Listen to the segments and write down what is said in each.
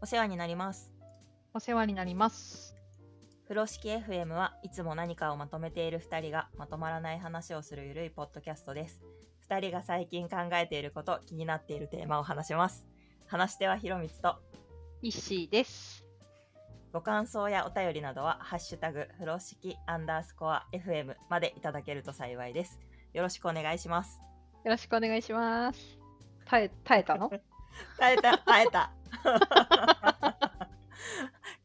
お世話になります。お世話になります。風呂敷 FM はいつも何かをまとめている2人がまとまらない話をするゆるいポッドキャストです。2人が最近考えていること、気になっているテーマを話します。話し手はひろみつと、イッシーです。ご感想やお便りなどは、ハッシュタグ、風呂敷アンダースコア FM までいただけると幸いです。よろしくお願いします。よろしくお願いします。耐え、耐えたの？耐えた、耐えた。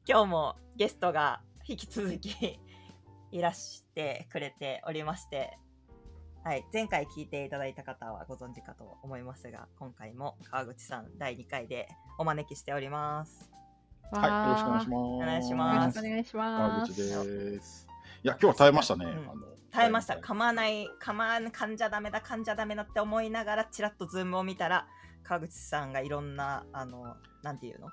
今日もゲストが引き続きいらしてくれておりまして、はい、前回聞いていただいた方はご存知かと思いますが、今回も川口さん第2回でお招きしております。はい、よろしくお願いします。お願いしますしくお願いし川口。です。いや、今日は耐えましたね。うんあの耐えました。はい噛まない、噛まん、噛んじゃダメだ、噛んじゃダメだって思いながら、ちらっとズームを見たら、川口さんがいろんな、あの、なんていうの？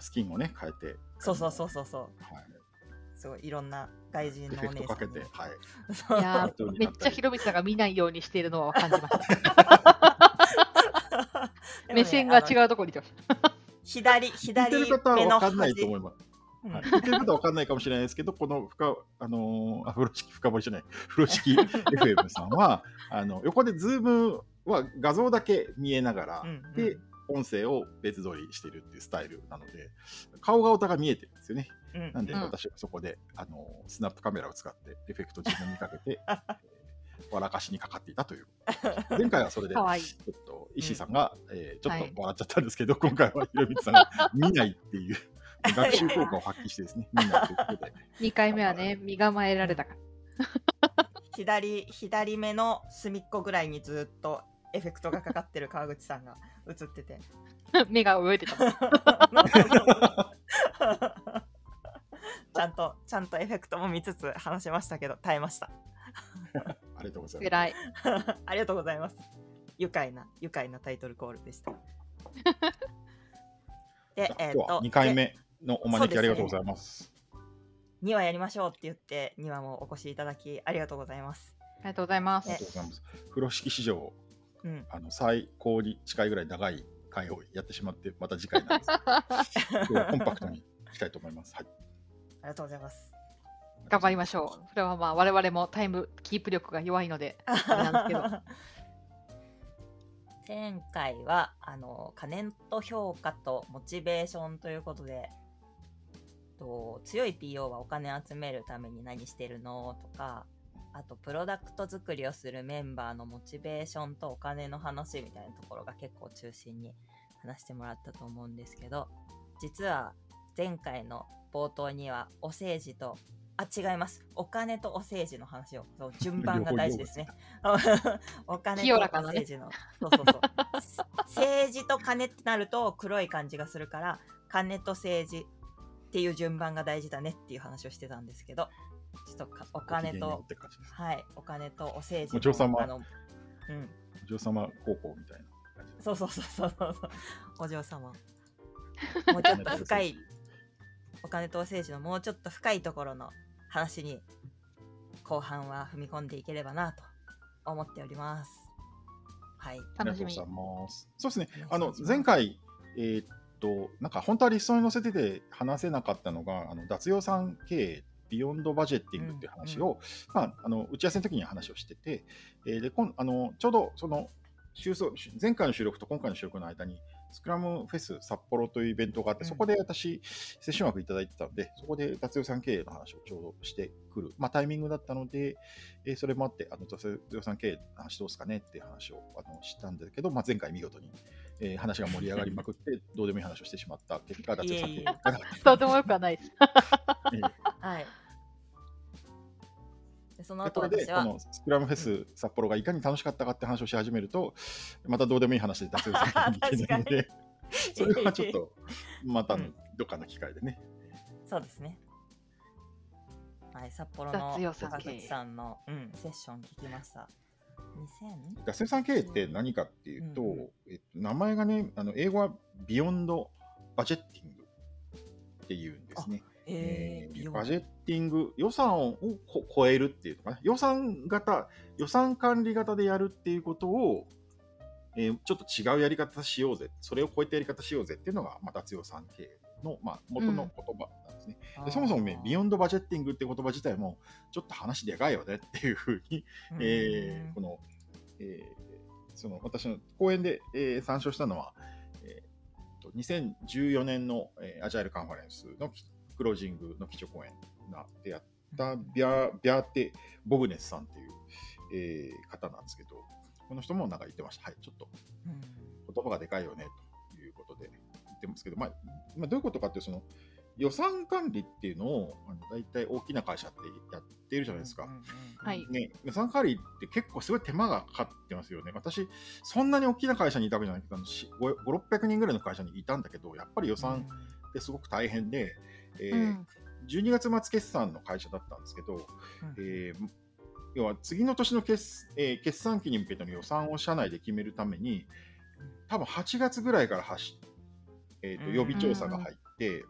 スキンをね、変えて。そうそうそうそうそう。はい。すごいいろんな外人エのおフェクトかけ姉さんにて、はい。そういやめっちゃひろみさんが見ないようにしているのは感じました。目線が違うところにいてました。左、左る方は目の分かんない端と思います。うんはい、聞いてる方は分かんないかもしれないですけど、この深、あのー、あ風呂敷深掘りじゃない、風呂敷 FM さんは、あの横でズームは画像だけ見えながら、うんうんで、音声を別撮りしてるっていうスタイルなので、顔がお互い見えてるんですよね。うんなんで、うん私はそこで、あのスナップカメラを使って、エフェクト自分にかけて、えー笑かしにかかっていたという。前回はそれで。ちょっと石井さんが、えーちょっはいと笑っちゃったんですけど、今回はひろみつさんが見ないっていう、学習効果を発揮してですね、見ないということで、2回目はね、身構えられたから。左、左目の隅っこぐらいにずっとエフェクトがかかってる川口さんが映ってて。目が泳いでた。ちゃんと、ちゃんとエフェクトも見つつ話しましたけど、耐えました。ありがとうございます。ありがとうございます。愉快な、愉快なタイトルコールでした。でえっ、今日はと、2回目のお招きありがとうございます。2話やりましょうって言って、2話もお越しいただきありがとうございます。ありがとうございますありが。とうございます。風呂敷史上、うん。あの最高に近いぐらい長い回をやってしまって、また次回なんですけど、今日はコンパクトにいきたいと思います。はい。ありがとうございます。頑張りましょう。それはまあ、我々もタイムキープ力が弱いので、なんですけど。前回はあの可燃と評価とモチベーションということでと強い PO はお金集めるために何してるのとかあとプロダクト作りをするメンバーのモチベーションとお金の話みたいなところが結構中心に話してもらったと思うんですけど実は前回の冒頭にはお政治とあ違います。お金とお政治の話をそう順番が大事ですね。お金とお政治の、そうそうそう。政治と金ってなると黒い感じがするから金と政治っていう順番が大事だねっていう話をしてたんですけどちょっとかお金と。はいお金とお政治お嬢様あのうんお嬢様高校みたいな感じ。そうそうそうそうそうお嬢様 もうちょっと深いお金とお政治のもうちょっと深いところの話に後半は踏み込んでいければなと思っておりますはい楽しみ。そうですねお。あの前回えーっとなんか本当はリストに載せてて話せなかったのがあの脱予算経営ビヨンドバジェッティングっていう話を、まあ、あの打ち合わせの時に話をしてて、えーでこんあのちょうどその収束前回の収録と今回の収録の間にスクラムフェス札幌というイベントがあって、うん。そこで私セッション枠いただいてたんでそこで脱予算経営の話をちょうどしてくる、まあ、タイミングだったので、えーそれもあってあの脱予算経営の話どうですかねっていう話をあのしたんだけど、まあ、前回見事に、えー話が盛り上がりまくってどうでもいい話をしてしまった。結果脱予算経営が とてもよくはないです。えー。はいでそので後私はのスクラムフェス札幌がいかに楽しかったかって話をし始めるとまたどうでもいい話で脱線されていけないので それはちょっとまたどっかの機会でね、そうですね。はい札幌の高経営。口さんの、うん、セッション聞きました。2000? 脱線さん経営って何かっていうと、うんうん。えっと、名前がねあの英語はビヨンドバジェッティングっていうんですね。えー、バジェッティング予算をこ超えるっていうのかな。予算型予算管理型でやるっていうことをえーちょっと違うやり方しようぜ、それを超えたやり方しようぜっていうのが、まあ、脱用産経の、まあ、元の言葉なんですね。でそもそもね、ビヨンドバジェッティングって言葉自体も、ちょっと話でかいよねっていうふうに、えーこの、えーその私の講演で、えー参照したのは、えーと2014年の、えーアジャイルカンファレンスのきクロージングの基調講演がでやったビャビャーテ・ボグネスさんっていう、えー方なんですけど、この人もなんか言ってました。はい、ちょっと言葉がでかいよねということで言ってますけど、まあ、まあ、どういうことかっていうとその予算管理っていうのをあの大体大きな会社ってやっているじゃないですか。はいね、予算管理って結構すごい手間がかかってますよね。私、そんなに大きな会社にいたわけじゃないけど、5、600人ぐらいの会社にいたんだけど、やっぱり予算ってすごく大変で、えーうん。12月末決算の会社だったんですけど、えー要は次の年の決,、えー決算期に向けての予算を社内で決めるために、多分8月ぐらいから走えーとうん。予備調査が入って、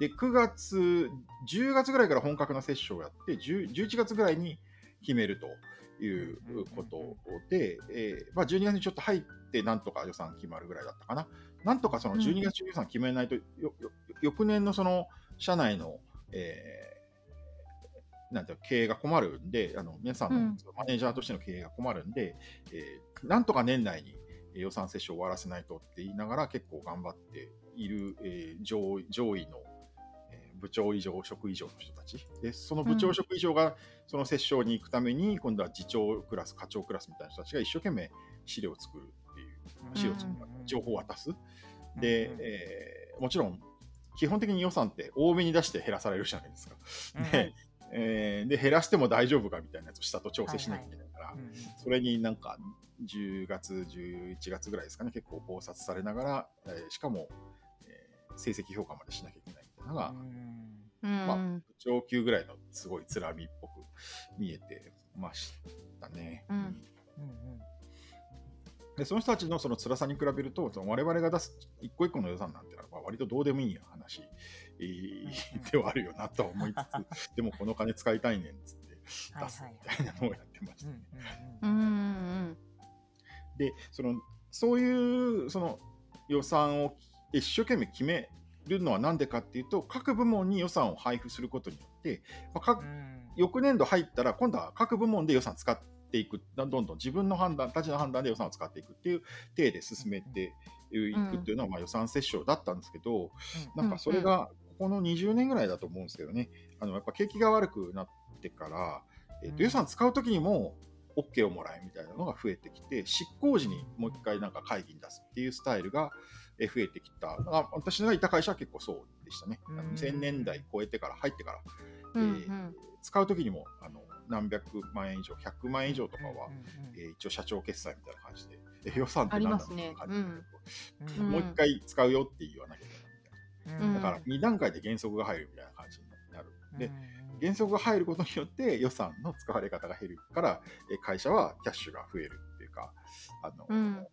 で9月、10月ぐらいから本格な接種をやって、10 11月ぐらいに決めるということで、えーまあ、12月にちょっと入って、なんとか予算決まるぐらいだったかな。なんとかその12月中予算決めないと、翌年のその社内の、えーなんていうの経営が困るんで、あの皆さんのマネージャーとしての経営が困るんで、えーなんとか年内に予算接種を終わらせないとって言いながら結構頑張っている、えー上位上位の、えー部長以上、職以上の人たち。で、その部長職以上がその折衝に行くために、今度は次長クラス、課長クラスみたいな人たちが一生懸命資料を作るっていう、資料を作る、うん情報を渡す。で、えーもちろん、基本的に予算って多めに出して減らされるじゃないですか。で、えーで減らしても大丈夫かみたいなやつを下と調整しなきゃいけないから、それになんか10月、11月ぐらいですかね、結構考察されながら、えーしかも、えー成績評価までしなきゃいけないみたいなのが、うんまあ上級ぐらいのすごいつらみっぽく見えてましたね。うん。でその人たちのその辛さに比べると、その我々が出す一個一個の予算なんてのはまあ割とどうでもいい話、えー ではあるよなとは思いつつ、でもこの金使いたいねんっつって出すみたいなのをやってました。ね。うん。うん。でそのそういうその予算を一生懸命決めるのは何でかっていうと各部門に予算を配布することによって、まあ、各翌年度入ったら今度は各部門で予算使っていく。どんどん自分の判断たちの判断で予算を使っていくっていう体で進めていくっていうのはまあ予算折衝だったんですけど、なんかそれがここの20年ぐらいだと思うんですけどね。あのやっぱ景気が悪くなってから、えーとうん。予算使う時にも OK をもらえみたいなのが増えてきて執行時にもう一回なんか会議に出すっていうスタイルがえー増えてきた。あ私がいた会社は結構そうでしたね、うん。2000年代超えてから入ってから、うんえー使う時にもあの何百万円以上100万円以上とかは、えー一応社長決済みたいな感じで、え ー予算って何だろうって感じでうん。もう一回使うよって言わなきゃいけない。みたいな。うん。だから2段階で原則が入るみたいな感じになる。で、原則が入ることによって予算の使われ方が減るから、え会社はキャッシュが増えるっていうか、あの、うん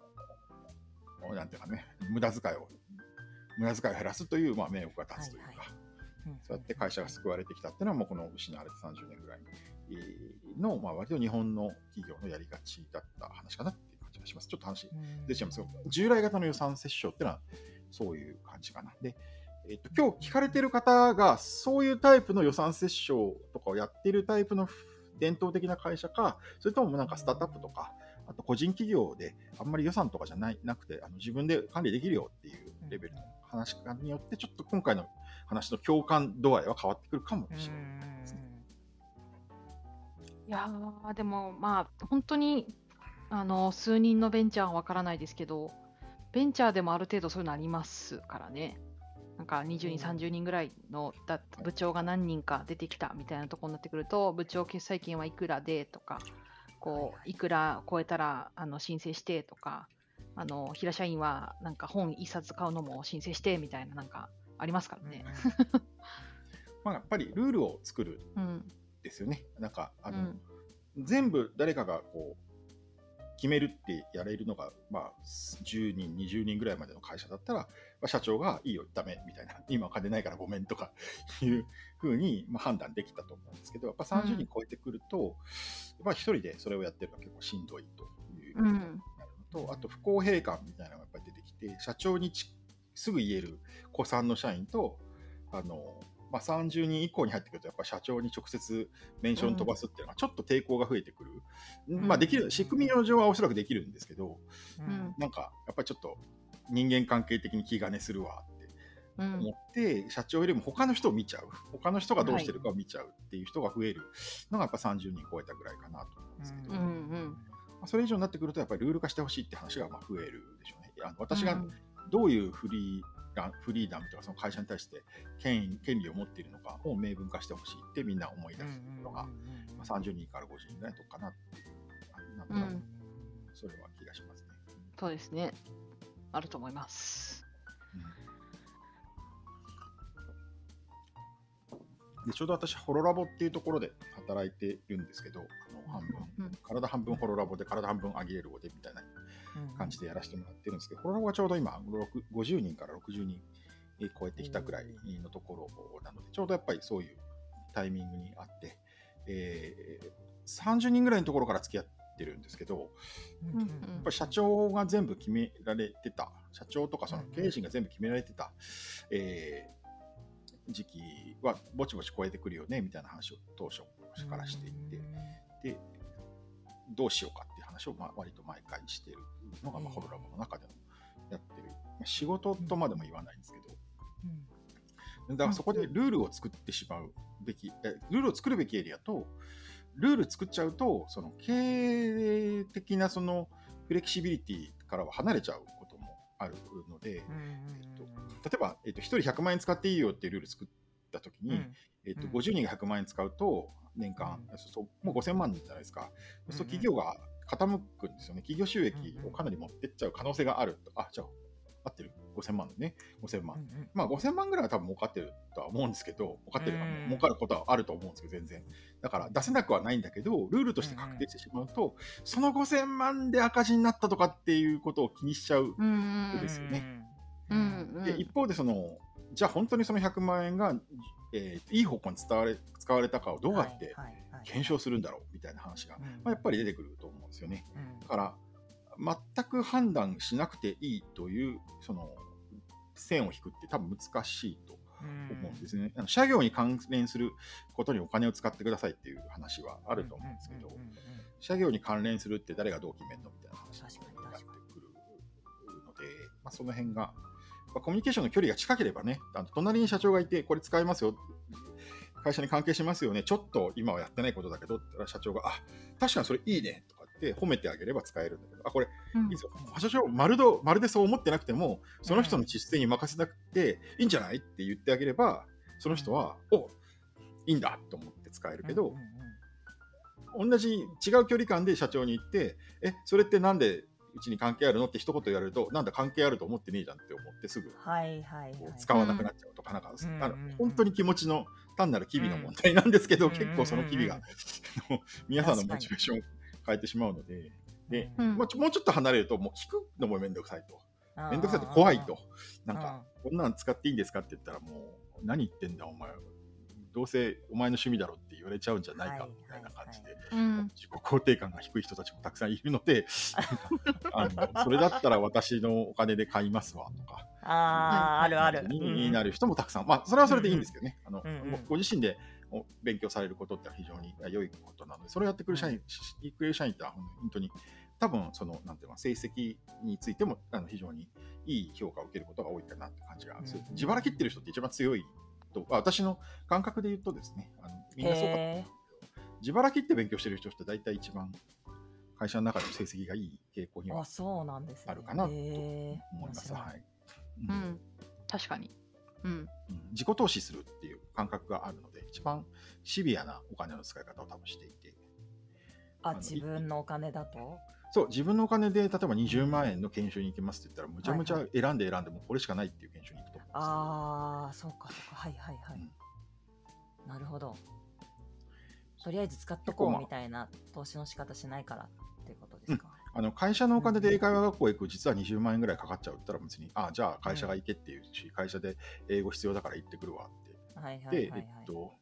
なんていうかね、無駄遣いを、無駄遣いを減らすという、まあ、名誉が立つというか、はいはそうやって会社が救われてきたっていうのは、もうこの失われて30年ぐらいの、まあ、割と日本の企業のやりがちだった話かなっていう感じがします。ちょっと話出ちゃいますけど、従来型の予算折衝っていうのはそういう感じかな。で、えっと今日聞かれてる方がそういうタイプの予算折衝とかをやっているタイプの伝統的な会社か、それともなんかスタートアップとか、あと個人企業であんまり予算とかじゃないなくてあの自分で管理できるよっていうレベルの話によって、ちょっと今回の話の共感度合いは変わってくるかもしれないですね。いやーでもまあ本当にあの数人のベンチャーはわからないですけどベンチャーでもある程度そういうのありますからね。なんか20人30人ぐらいのだ部長が何人か出てきたみたいなところになってくると部長決済金はいくらでとかこういくら超えたらあの申請してとかあの平社員はなんか本一冊買うのも申請してみたいななんかありますからね。まあ、やっぱりルールを作るうんんですよね。なんかあの、うん全部誰かがこう決めるってやれるのが、まあ、10人、20人ぐらいまでの会社だったら、まあ、社長がいいよ、ダメみたいな、今金ないからごめんとか いうふうに、まあ、判断できたと思うんですけど、やっぱ30人超えてくると、やっぱ一人でそれをやってるのは結構しんどいということになるのと、あと不公平感みたいなのがやっぱり出てきて、社長にちすぐ言える古参の社員と、あの、まあ、30人以降に入ってくると、やっぱ社長に直接メンション飛ばすっていうのは、ちょっと抵抗が増えてくる。まあ、できる、仕組みの上はおそらくできるんですけど、うん。なんか、やっぱりちょっと人間関係的に気兼ねするわってうん。思って、社長よりも他の人を見ちゃう。他の人がどうしてるかを見ちゃうっていう人が増える。のがやっぱ30人超えたぐらいかなと思うんですけど、うんうんまあそれ以上になってくると、やっぱりルール化してほしいって話がまあ増えるでしょうね。あの私がうん。どういうフリーフリーダムとかその会社に対して権威権利を持っているのかを明文化してほしいってみんな思い出すのが、まあ、30人から50人ぐらいのとこかなっていう、あなんとそれは気がしますね。そうですね。あると思います。でちょうど私、ホロラボっていうところで働いてるんですけど、あの半分、うん体半分ホロラボで体半分アギレル語でみたいな感じでやらせてもらってるんですけど、ホロラボはちょうど今、6 50人から60人えー超えてきたくらいのところなので、ちょうどやっぱりそういうタイミングにあって、えー30人ぐらいのところから付き合ってるんですけど、うんうんやっぱり社長が全部決められてた、社長とかそのうん経営陣が全部決められてた、えー時期はぼちぼち超えてくるよねみたいな話を当初からしていて、で、どうしようか話をまあ割と毎回してるのが、まあ、ええホロラボの中でもやってる、まあ仕事とまでも言わないんですけど、だからそこでルールを作ってしまうべき、えルールを作るべきエリアと、ルール作っちゃうと、その経営的なそのフレキシビリティからは離れちゃうこともあるので、えっと例えば、えっと、1人100万円使っていいよっていうルール作ったときに、えっと、うん。50人が100万円使うと、年間、うん。そうもう5000万じゃないですか。そうするとうん企業が傾くんですよね。企業収益をかなり持ってっちゃう可能性があると。あ、じゃあ、合ってる ?5000 万だね。5000万。まあ5000万ぐらいは多分儲かってるとは思うんですけど、儲かってるかうん儲かることはあると思うんですけど、全然。だから出せなくはないんだけど、ルールとして確定してしまうと、その5000万で赤字になったとかっていうことを気にしちゃう。うんですよねうんうんで、一方でその、じゃあ本当にその100万円が、えーいい方向に伝われ使われたかをどうやって検証するんだろうみたいな話が、まあ、やっぱり出てくると思うんですよね。だから、全く判断しなくていいという、その、線を引くって多分難しいと思うんですね。あの社業に関連することにお金を使ってくださいっていう話はあると思うんですけど、社業に関連するって誰がどう決めるのみたいな話になってくるので、まあ、その辺が、まあコミュニケーションの距離が近ければね、あの隣に社長がいて、これ使いますよ、会社に関係しますよね、ちょっと今はやってないことだけどって言ったら社長が、あ確かにそれいいね。とかって褒めてあげれば使えるんだけど、あ、これうん。いいですよ。社長まるど、まるでそう思ってなくても、その人の実践に任せなくていいんじゃないって言ってあげれば、その人は、おいいんだと思って使えるけど、同じ違う距離感で社長に言って、え、それってなんでうちに関係あるの？って一言言われると、なんだ関係あると思ってねえじゃんって思ってすぐ使わなくなっちゃうとか、なんか、うんあの本当に気持ちの単なる機微の問題なんですけど、うん結構その機微が、皆さんのモチベーションを変えてしまうので、でうん。もうちょっと離れると、もう聞くのもめんどくさいと。うんめんどくさいと怖いと。なんか、こんなん使っていいんですか？って言ったら、もう、何言ってんだ、お前。どうせお前の趣味だろって言われちゃうんじゃないかはいみたいな感じで、うん。自己肯定感が低い人たちもたくさんいるので、あのそれだったら私のお金で買いますわとか、ああ、あるある。になる人もたくさん、まあ、それはそれでいいんですけどね、あのうんうん。ご自身でお勉強されることって非常に良いことなので、それをやってくる社員、行く社員って本当に、多分その、なんていうの、成績についてもあの非常にいい評価を受けることが多いかなって感じが自腹切ってる人って一番強いと、あ私の感覚で言うとですね、あのみんなそうかと思うんですけど、自腹切って勉強してる人って大体一番会社の中での成績がいい傾向にはあ、そうなんですね。あるかなと思います。はい。ううん。ん確かに。うん。うん。自己投資するっていう感覚があるので、一番シビアなお金の使い方を多分していて、あ、自分のお金だと？そう、自分のお金で例えば20万円の研修に行きますって言ったら、むちゃむちゃ選んで選んでもこれしかないっていう研修に行ああ、そうかそうか。はいはいはい。なるほど。とりあえず使っとこ結構まあうみたいな投資の仕方しないからっていうことですか？あの会社のお金で英会話学校へ行く、実は20万円ぐらいかかっちゃうって言ったら別に、あじゃあ会社が行けっていうし、会社で英語必要だから行ってくるわって。はいはいはい、で、はい。えっと、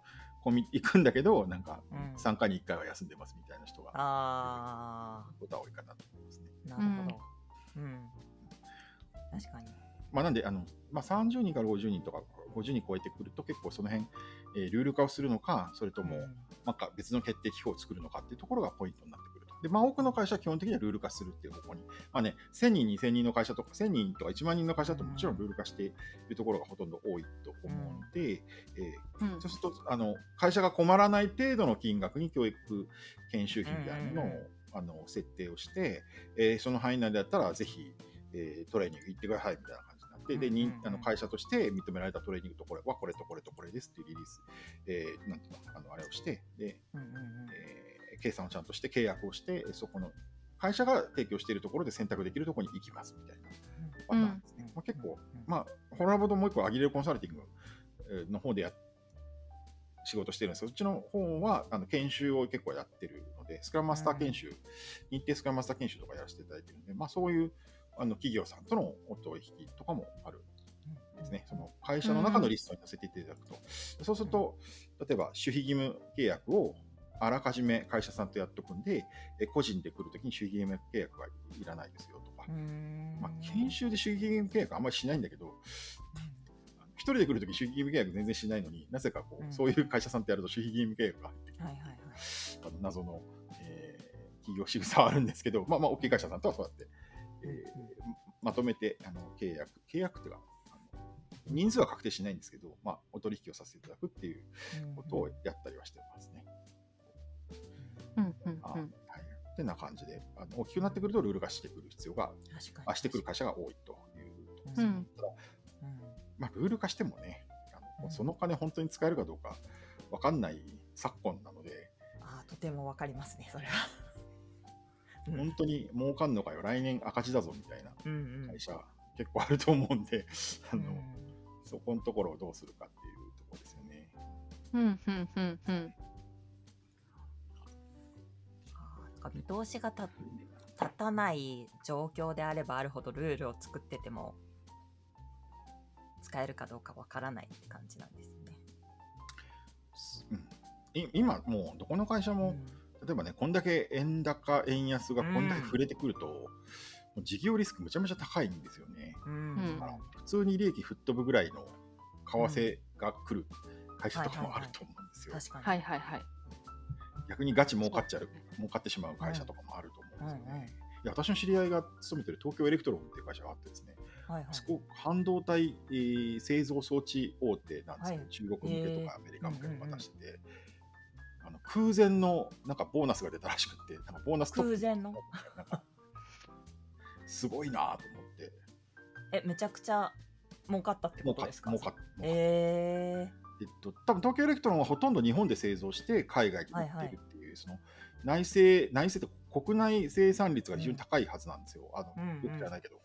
コミ行くんだけど、なんかうん3回に1回は休んでますみたいな人が、あことは多いかなと思いますね。あ、なるほど。うん。確かに。まあ、なんであの、まあ、30人から50人とか50人超えてくると結構その辺、えールール化をするのかそれとも、うん。なんか別の決定機構を作るのかっていうところがポイントになってくると。で、まあ、多くの会社は基本的にはルール化するっていう方向に、まあね、1000人、2000人の会社とか、1000人とか1万人の会社だともちろんルール化しているところがほとんど多いと思うので、えーうん。そうするとあの会社が困らない程度の金額に教育研修費みたいなのを、うんうん。あの設定をして、えーその範囲内だったらぜひ、えートレーニング行ってくださいみたいなであの会社として認められたトレーニングとこれはこれとこれとこれですっていうリリース、えーなんていうのあのあれをしてで、うんうんうん。えー計算をちゃんとして契約をしてそこの会社が提供しているところで選択できるところに行きますみたいなパターンですね。まあ、結構、まあ、ホラボードもう一個アギレルコンサルティングえーの方でや仕事してるんですけど、そっちの方はあの研修を結構やってるので、スクラムマスター研修、認定スクラムマスター研修とかやらせていただいてるんで、まあ、そういうあの企業さんとのお取引とかもあるんですね。その会社の中のリストに載せていただくと。そうすると、例えば守秘義務契約をあらかじめ会社さんとやっとくんで、え個人で来るときに守秘義務契約はいらないですよとか。まあ、研修で守秘義務契約あんまりしないんだけど、一人で来るとき守秘義務契約全然しないのになぜかこう、うんそういう会社さんとやると守秘義務契約が入ってきて、はいはいはい。あの謎の、えー企業仕草はあるんですけど、まあまあ、大きい会社さんとはそうやって、えーまとめてあの契約、契約っていうか、人数は確定しないんですけど、まあ、お取引をさせていただくっていうことをやったりはしてますね。うんうんあはい。うんってな感じで、あの大きくなってくるとルール化してくる必要が。あしてくる会社が多いというところですね。まあ、ルール化してもね、あのうんその金本当に使えるかどうかわかんない昨今なので、あーとてもわかりますね、それは。うん。本当に儲かんのかよ、来年赤字だぞみたいなうんうん。会社、結構あると思うんで、あのうん。そこのところをどうするかっていうところですよね。うんうんうんうん。なんか見通しがた立たない状況であればあるほどルールを作ってても使えるかどうかわからないって感じなんですね。うん、い今、もうどこの会社も、例えばね、こんだけ円高、円安がこんだけ触れてくると、もう事業リスクむちゃむちゃ高いんですよね。うん。うん。だから普通に利益吹っ飛ぶぐらいの為替が来る会社とかもあると思うんですよ。確かに。はいはいはい。逆にガチ儲かっちゃう、儲かってしまう会社とかもあると思うんですよね。うんうん。いや私の知り合いが勤めてる東京エレクトロンっていう会社があってですね、はいはい。そこ半導体、えー製造装置大手なんですけど、はい。中国向けとかアメリカ向けとかうんうんうん出してて、あの空前のなんかボーナスが出たらしくて、なんかボーナス空前の？なんかすごいなと思って、え、めちゃくちゃ儲かったってことですか？儲かっ儲かっえ。えっと、多分東京エレクトロンはほとんど日本で製造して海外に売っているっていう、その内製、内製って国内生産率が非常に高いはずなんですよ。あの、うん。うんよく知らないけど、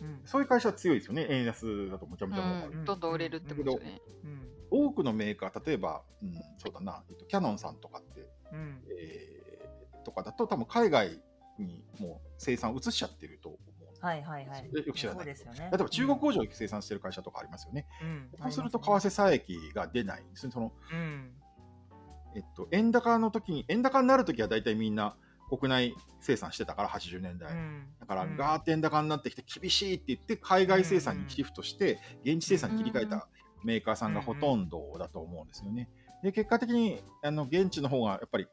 ーうん。そういう会社は強いですよね。円安だとむちゃむちゃ儲かる。うんどんどん売れるってことですね。うん多くのメーカー、例えば、うん、そうだな、えっと、キャノンさんとかって、うんえーとかだと多分海外にもう生産を移しちゃってると思うんですはいはいはい。よく知らないですよね。例えば中国工場で生産してる会社とかありますよね。うん、そうすると為替差益が出ないんですね。そのねうんえっと、円高の時に、円高になる時は大体みんな国内生産してたから、80年代。うんだから、うんガーッて円高になってきて厳しいって言って、海外生産にシフトして、現地生産に切り替えたメーカーさんがほとんどだと思うんですよね。で、結果的に、あの、現地の方がやっぱり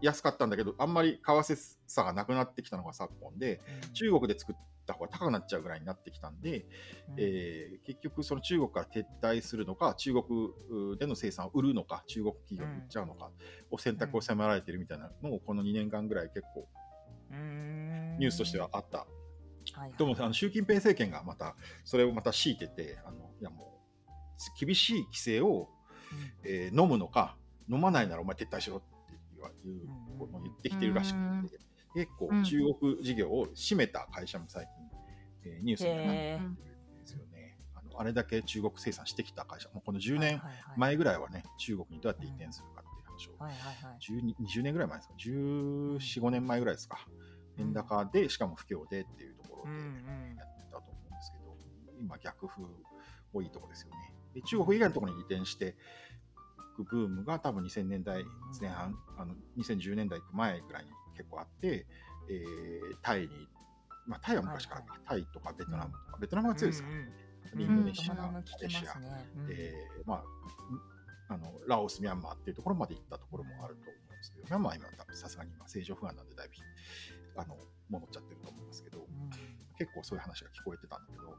安かったんだけど、あんまり為替差がなくなってきたのが昨今で、中国で作った方が高くなっちゃうぐらいになってきたんで、うん。えー結局その中国から撤退するのか中国での生産を売るのか中国企業に売っちゃうのかを選択を迫られているみたいなのをこの2年間ぐらい結構うん。ニュースとしてはあった。でもあの習近平政権がまたそれをまた強いててあのいやもう厳しい規制を、えー飲むのか飲まないならお前撤退しろっていうことを言ってきてるらしくて結構うん。中国事業を閉めた会社も最近、えーニュースになってるんですよね。あのあれだけ中国生産してきた会社、もうこの10年前ぐらいはね、中国にどうやって移転するかっていう話を、はいはいはい。12 20年ぐらい前ですか、14、5年前ぐらいですか、円高で、しかも不況でっていうところでうんうん。やってたと思うんですけど、今、逆風多いところですよね。で中国以外のところに移転して、いくブームが多分2000年代前半、あの2010年代行く前ぐらいに結構あって、えータイにまあ、タイは昔からか、タイとかベトナムとか、ベトナムが強いですから、ね。うんイうん。ンドネシア、マレーシア、ますね。うん。えーまあ、んあのラオス、ミャンマーっていうところまで行ったところもあると思うんですけど、ミャンマーは今、さすがに今、正常不安なんで、だいぶあの戻っちゃってると思いますけど、うん。結構そういう話が聞こえてたんだけど、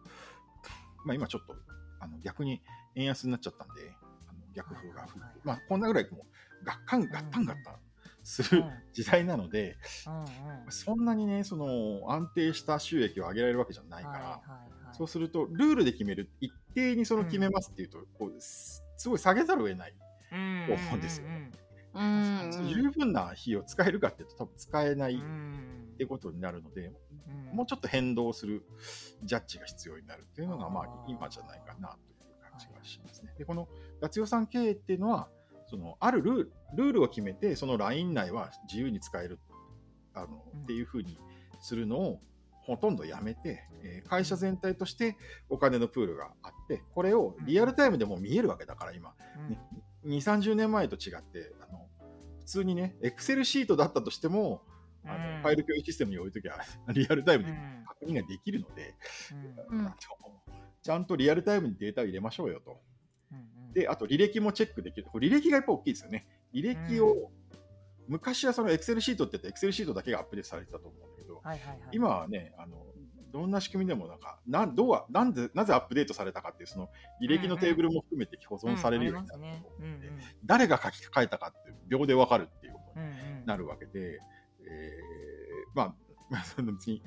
まあ、今ちょっとあの逆に円安になっちゃったんで、あの逆風が。吹いて、まあ、こんなぐらいもう、ガッカン、ガッタンガッタンするうん時代なので、そんなにね、その安定した収益を上げられるわけじゃないから、そうすると、ルールで決める、一定にその決めますっていうと、こうすすごい下げざるを得ない、うんと思うんですよ。うんうんうん十分な費を使えるかっていうと、多分使えないってことになるので、うん。もうちょっと変動するジャッジが必要になるっていうのが、まあ今じゃないかなという感じがしますね。で、この脱予算経営っていうのは、そのあるルールルールを決めて、そのライン内は自由に使えるあの、うん。っていうふうにするのをほとんどやめて、えー会社全体としてお金のプールがあって、これをリアルタイムでも見えるわけだから、今。うん。ね2、30年前と違って、あの普通にね、エクセルシートだったとしても、あのうん。ファイル共有システムに置いときゃ、リアルタイムでうん。確認ができるので、うん。ちゃんとリアルタイムにデータを入れましょうよと。うんで、あと履歴もチェックできる。これ履歴がやっぱ大きいですよね。履歴を、昔はそのエクセルシートって言ってエクセルシートだけがアップデートされてたと思うんだけど、はいはいはい。今はね、あのどんな仕組みでもなんか、なんどうはなんでなぜアップデートされたかっていう、その履歴のテーブルも含めて保存されるようになるとうんありますねうんうん。誰が書き換えたかって秒でわかるっていうことにうんうん。なるわけで、えーまあ、まあ、そ の別に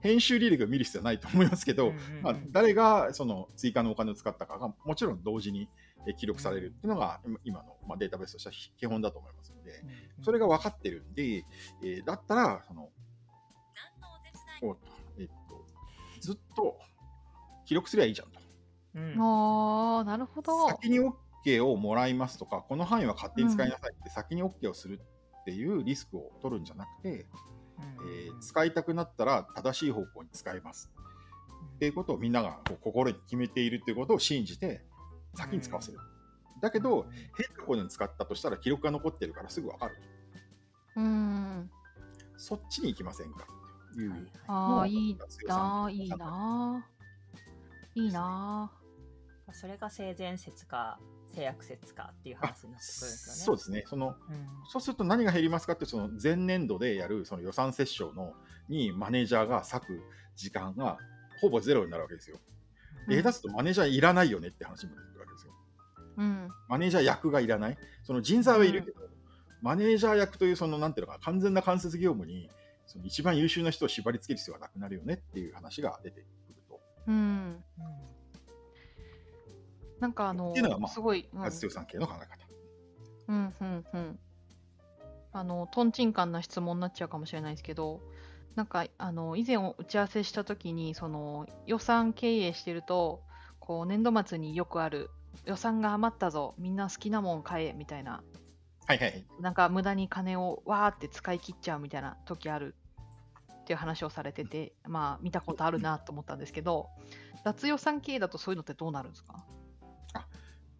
編集履歴を見る必要はないと思いますけど、うんうんうん。まあ、誰がその追加のお金を使ったかがもちろん同時にえー記録されるっていうのが今今の、まあ、データベースとしては基本だと思いますので、うんそれが分かってるんで、えーだったらそのおずっと記録すりゃいいじゃんと。うんああ、なるほど。先に OK をもらいますとか、この範囲は勝手に使いなさいって先に OK をするっていうリスクを取るんじゃなくて、うんえー使いたくなったら正しい方向に使いますっていうことをみんながこう心に決めているっていうことを信じて先に使わせる。だけど、変な方に使ったとしたら記録が残ってるからすぐ分かるうん。と。そっちに行きませんかいう。はいああ、いいなあ、いいなあ。いいなあ。それが性善説か性悪説かっていうあ話になってくるんですよね。そうですね。そのうんそうすると何が減りますかってその前年度でやるその予算折衝のにマネージャーが割く時間がほぼゼロになるわけですよ。でうん下手するとマネージャーいらないよねって話も出てくるわけですよ。うん。マネージャー役がいらない。その人材はいるけど、マネージャー役というそのなんていうのか完全な間接業務にその一番優秀な人を縛り付ける必要はなくなるよねっていう話が出てくると。うん。うんなんかあのっていうのがまあすごい、うん活強産経の考え方。うんうんうん。あの、とんちんかんな質問になっちゃうかもしれないですけど、なんか、あの、以前打ち合わせしたときに、その、予算経営してると、こう、年度末によくある、予算が余ったぞ、みんな好きなもん買え、みたいな、はいはい。なんか無駄に金をわーって使い切っちゃうみたいな時あるっていう話をされてて、まあ、見たことあるなと思ったんですけど、脱予算経営だとそういうのってどうなるんですか？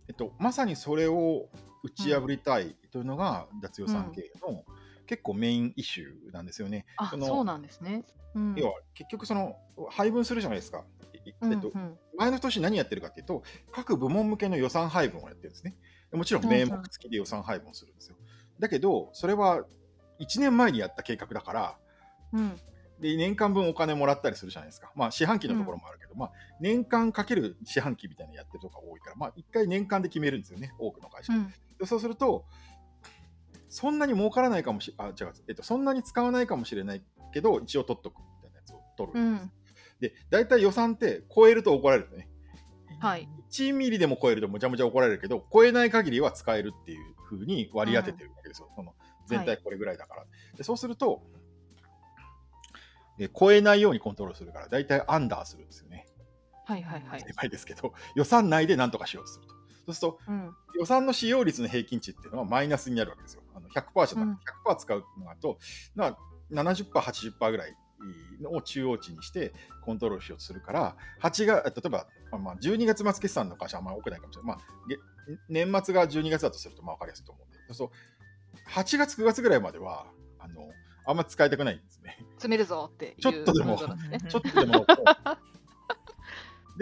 えっと、まさにそれを打ち破りたいというのが脱予算経営の結構メインイシューなんですよね。あ、そのそうなんですね。うん。要は結局その配分するじゃないですか。えっとうん前の年何やってるかっていうと各部門向けの予算配分をやってるんですね。もちろん名目付きで予算配分をするんですよ。だけどそれは1年前にやった計画だからうんで年間分お金もらったりするじゃないですか。まあ四半期のところもあるけど、まあ年間かける四半期みたいなのやってるとこが多いから、まあ一回年間で決めるんですよね、多くの会社。うんでそうすると、そんなに儲からないかもしあ、違う、えっと、そんなに使わないかもしれないけど、一応取っとくみたいなやつを取るんです。うんで、大体予算って超えると怒られるのね。はい。1ミリでも超えるとむちゃむちゃ怒られるけど、超えない限りは使えるっていうふうに割り当ててるわけですよ。その全体これぐらいだから。でそうすると、え超えないようにコントロールするから、大体アンダーするんですよね。はいはいはいですけど、予算内で何とかしようとすると。そうすると、うん予算の使用率の平均値っていうのはマイナスになるわけですよ。あの100%じゃなくてうん100%使うのだと、まあ、70%、80%ぐらいのを中央値にしてコントロールしようとするから、8が例えば、まあ、12月末決算の会社はあんま多くないかもしれない。まあ、げ年末が12月だとするとまあ分かりやすいと思うんで、そうすると8月、9月ぐらいまでは、あのあんま使いたくないんですね。詰めるぞっていうちょっとでも。ちょっとでも。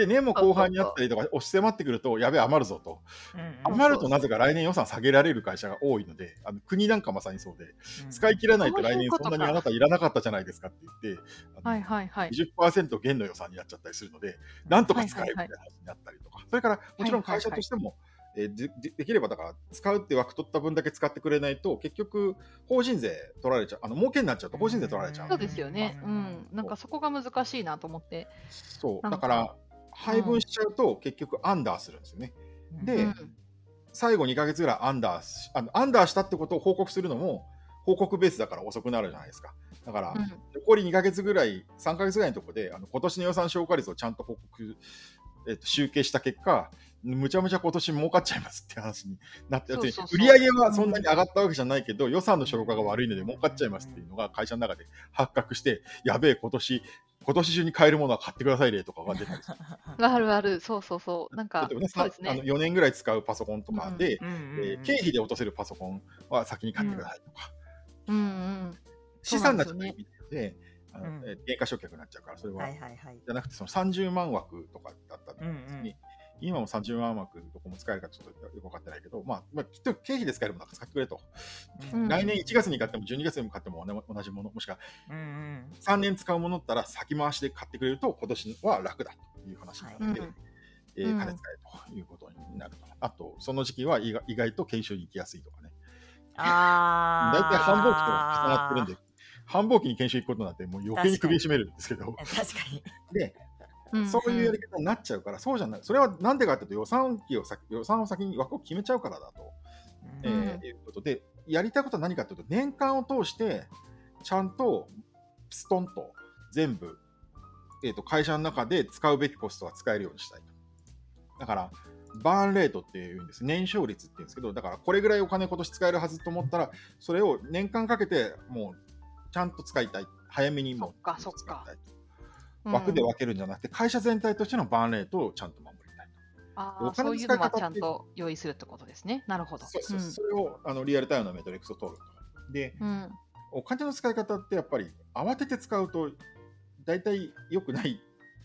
で、年も後半にあったりとか、押し迫ってくると、やべえ、余るぞと。うん余るとなぜか来年予算下げられる会社が多いので、あの国なんかまさにそうで、使い切らないと来年そんなにあなたいらなかったじゃないですかって言って、はいはいはい。20%減の予算になっちゃったりするので、なんとか使えるみたはいいな話になったりとか、それからもちろん会社としても、えーででできればだから、使うって枠取った分だけ使ってくれないと、結局、法人税取られちゃう、あの儲けになっちゃうと法人税取られちゃう。そうので、ですよね。うん。なんかそこが難しいなと思って。そう、だから、配分しちゃうと、結局、アンダーするんですよね。でうん。最後2ヶ月ぐらいアンダーしあの、アンダーしたってことを報告するのも、報告ベースだから遅くなるじゃないですか。だから、うん。残り2ヶ月ぐらい、3ヶ月ぐらいのところで、あの今年の予算消化率をちゃんと報告、えっと、集計した結果、むちゃむちゃ今年儲かっちゃいますって話になって、そうそうそう。売り上げはそんなに上がったわけじゃないけど、予算の消化が悪いので儲かっちゃいますっていうのが会社の中で発覚して、やべえ、今年、今年中に買えるものは買ってくださいねとかが出たりする。あるある、そうそうそう。なんか例えばね、そうですさあのね。4年ぐらい使うパソコンとかで、うんうんうんえー経費で落とせるパソコンは先に買ってくださいとか、うんうん。資産になっちゃそうなんう意味で、あのうんえー減価償却になっちゃうから、それは、はいはいはい。じゃなくて、その30万枠とかだったんですうんね。今も30万枠どこも使えるかちょっとよく分かってないけど、まあ、まあ、きっと経費で使えるものは使ってくれと。うん来年1月に買っても12月に買っても同じもの、もしくはうんうん3年使うものだったら先回しで買ってくれると今年は楽だという話なので、うんえー金使えということになると。あと、その時期は意外意外と研修に行きやすいとかね。あ大体繁忙期と重あなってるんで、繁忙期に研修行くことなんてもう余計に首絞めるんですけど、確かに。で、うんそういうやり方になっちゃうから、そうじゃない。それはなんでかっていうと予算期を先予算を先に枠を決めちゃうからだと、えうんーいうことで、やりたいことは何かというと、年間を通して、ちゃんとストンと全部、えー、と会社の中で使うべきコストは使えるようにしたいと。だから、バーンレートっていうんです。年少率っていうんですけど、だからこれぐらいお金今年使えるはずと思ったら、それを年間かけてもうちゃんと使いたい。早めにもうそっかそっか使いたいうん枠で分けるんじゃなくて、会社全体としてのバーンレートをちゃんと守りたい。あお金のーそういうのはちゃんと用意するってことですね。なるほど。そうそうそれをあのリアルタイムのメトリックスを取ると。で、うんうんお金の使い方ってやっぱり慌てて使うと大体良くない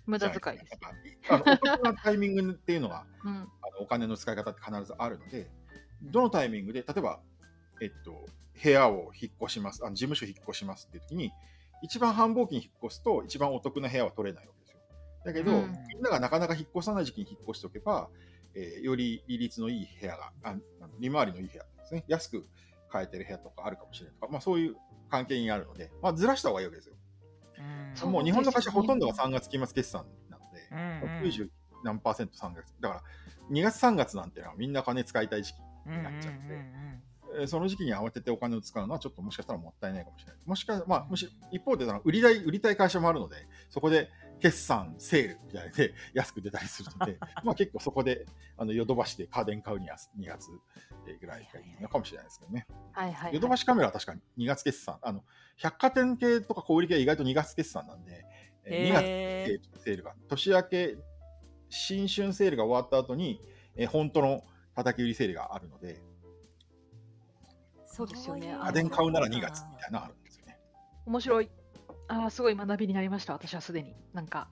無駄遣いです。か。あのお得なタイミングっていうのは うんあのお金の使い方って必ずあるので、どのタイミングで、例えば、えっと、部屋を引っ越します、あの事務所引っ越しますっていう時に、一番繁忙期に引っ越すと一番お得な部屋は取れないわけですよ。だけど、うんみんながなかなか引っ越さない時期に引っ越しておけば、えーより利率のいい部屋が、あ利回りのいい部屋ですね、安く買えてる部屋とかあるかもしれないとか、まあ、そういう関係にあるので、まあ、ずらした方がいいわけですよ。うんもう日本の会社ほとんどが3月期末決算なので、うんうん90何パーセント3月。だから2月3月なんてのはみんな金使いたい時期。うんなっちゃってその時期に慌ててお金を使うのはちょっともしかしたらもったいないかもしれない。もしかまあ、もし一方で売りたい売りたい会社もあるので、そこで決算、セールみたいで 安く出たりするので、まあ結構そこであのヨドバシで家電買うには2月ぐらいがいいのかもしれないですけどね。はいはい、ヨドバシカメラは確かに2月決算。あの百貨店系とか小売系は意外と2月決算なんで、えー2月セールが、年明け、新春セールが終わった後に、えー本当の叩き売りセールがあるので、そうですよねい家電買うなら2月みたいなのあるんですよね。面白い。ああ、すごい学びになりました、私はすでに。なんか、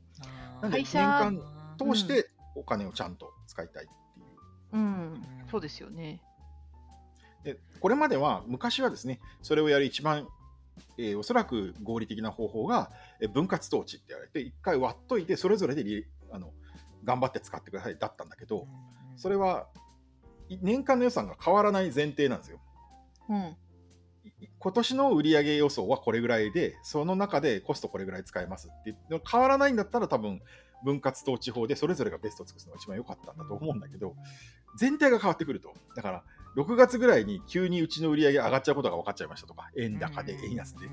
なんで会社年間通してお金をちゃんと使いたいっていう。うん、そうですよね。でこれまでは、昔はですね、それをやる一番、えーおそらく合理的な方法が、えー分割統治って言われて、一回割っといて、それぞれでリあの頑張って使ってくださいだったんだけど、それはい年間の予算が変わらない前提なんですよ。うん。い今年の売上予想はこれぐらいで、その中でコストこれぐらい使えますって変わらないんだったら多分分割統治法でそれぞれがベストを尽くすのが一番良かったんだと思うんだけど、前提が変わってくると。だから、6月ぐらいに急にうちの売り上げ上がっちゃうことが分かっちゃいましたとか、円高で円安で、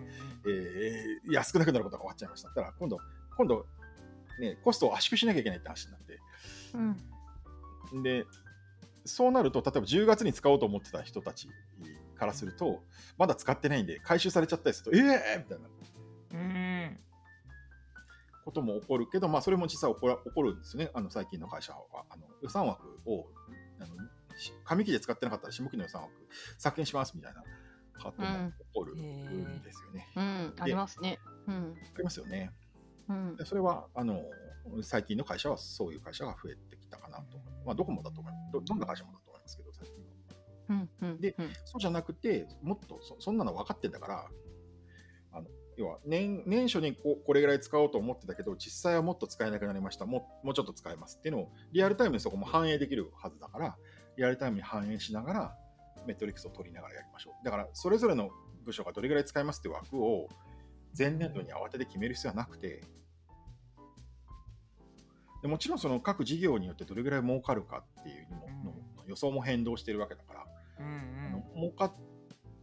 えー安くなくなることが分かっちゃいました。だから今度、今度、ね、コストを圧縮しなきゃいけないって話になって、うん。で、そうなると、例えば10月に使おうと思ってた人たちからすると、まだ使ってないんで、回収されちゃったりすると、ええー、みたいなうんことも起こるけど、まあ、それも実際起こら起こるんですよね、あの最近の会社は。あの予算枠をあのし上期で使ってなかったら下期の予算枠削減しますみたいなことも起こるんですよね。うん、ありますね。うん。ありますよね。うんで。それはあの最近の会社はそういう会社が増えてきたかなと。まあ、どこもだと思います。どどんな会社もだとうん。うん。でうんそうじゃなくて、もっとそそんなの分かってんだから、あの要は年年初にここれぐらい使おうと思ってたけど、実際はもっと使えなくなりました、ももうちょっと使えますっていうのをリアルタイムにそこも反映できるはずだから、リアルタイムに反映しながら、メトリックスを取りながらやりましょう。だから、それぞれの部署がどれぐらい使いますって枠を前年度に慌てて決める必要はなくて、でもちろんその各事業によってどれぐらい儲かるかっていうのも、うんの予想も変動してるわけだから、儲か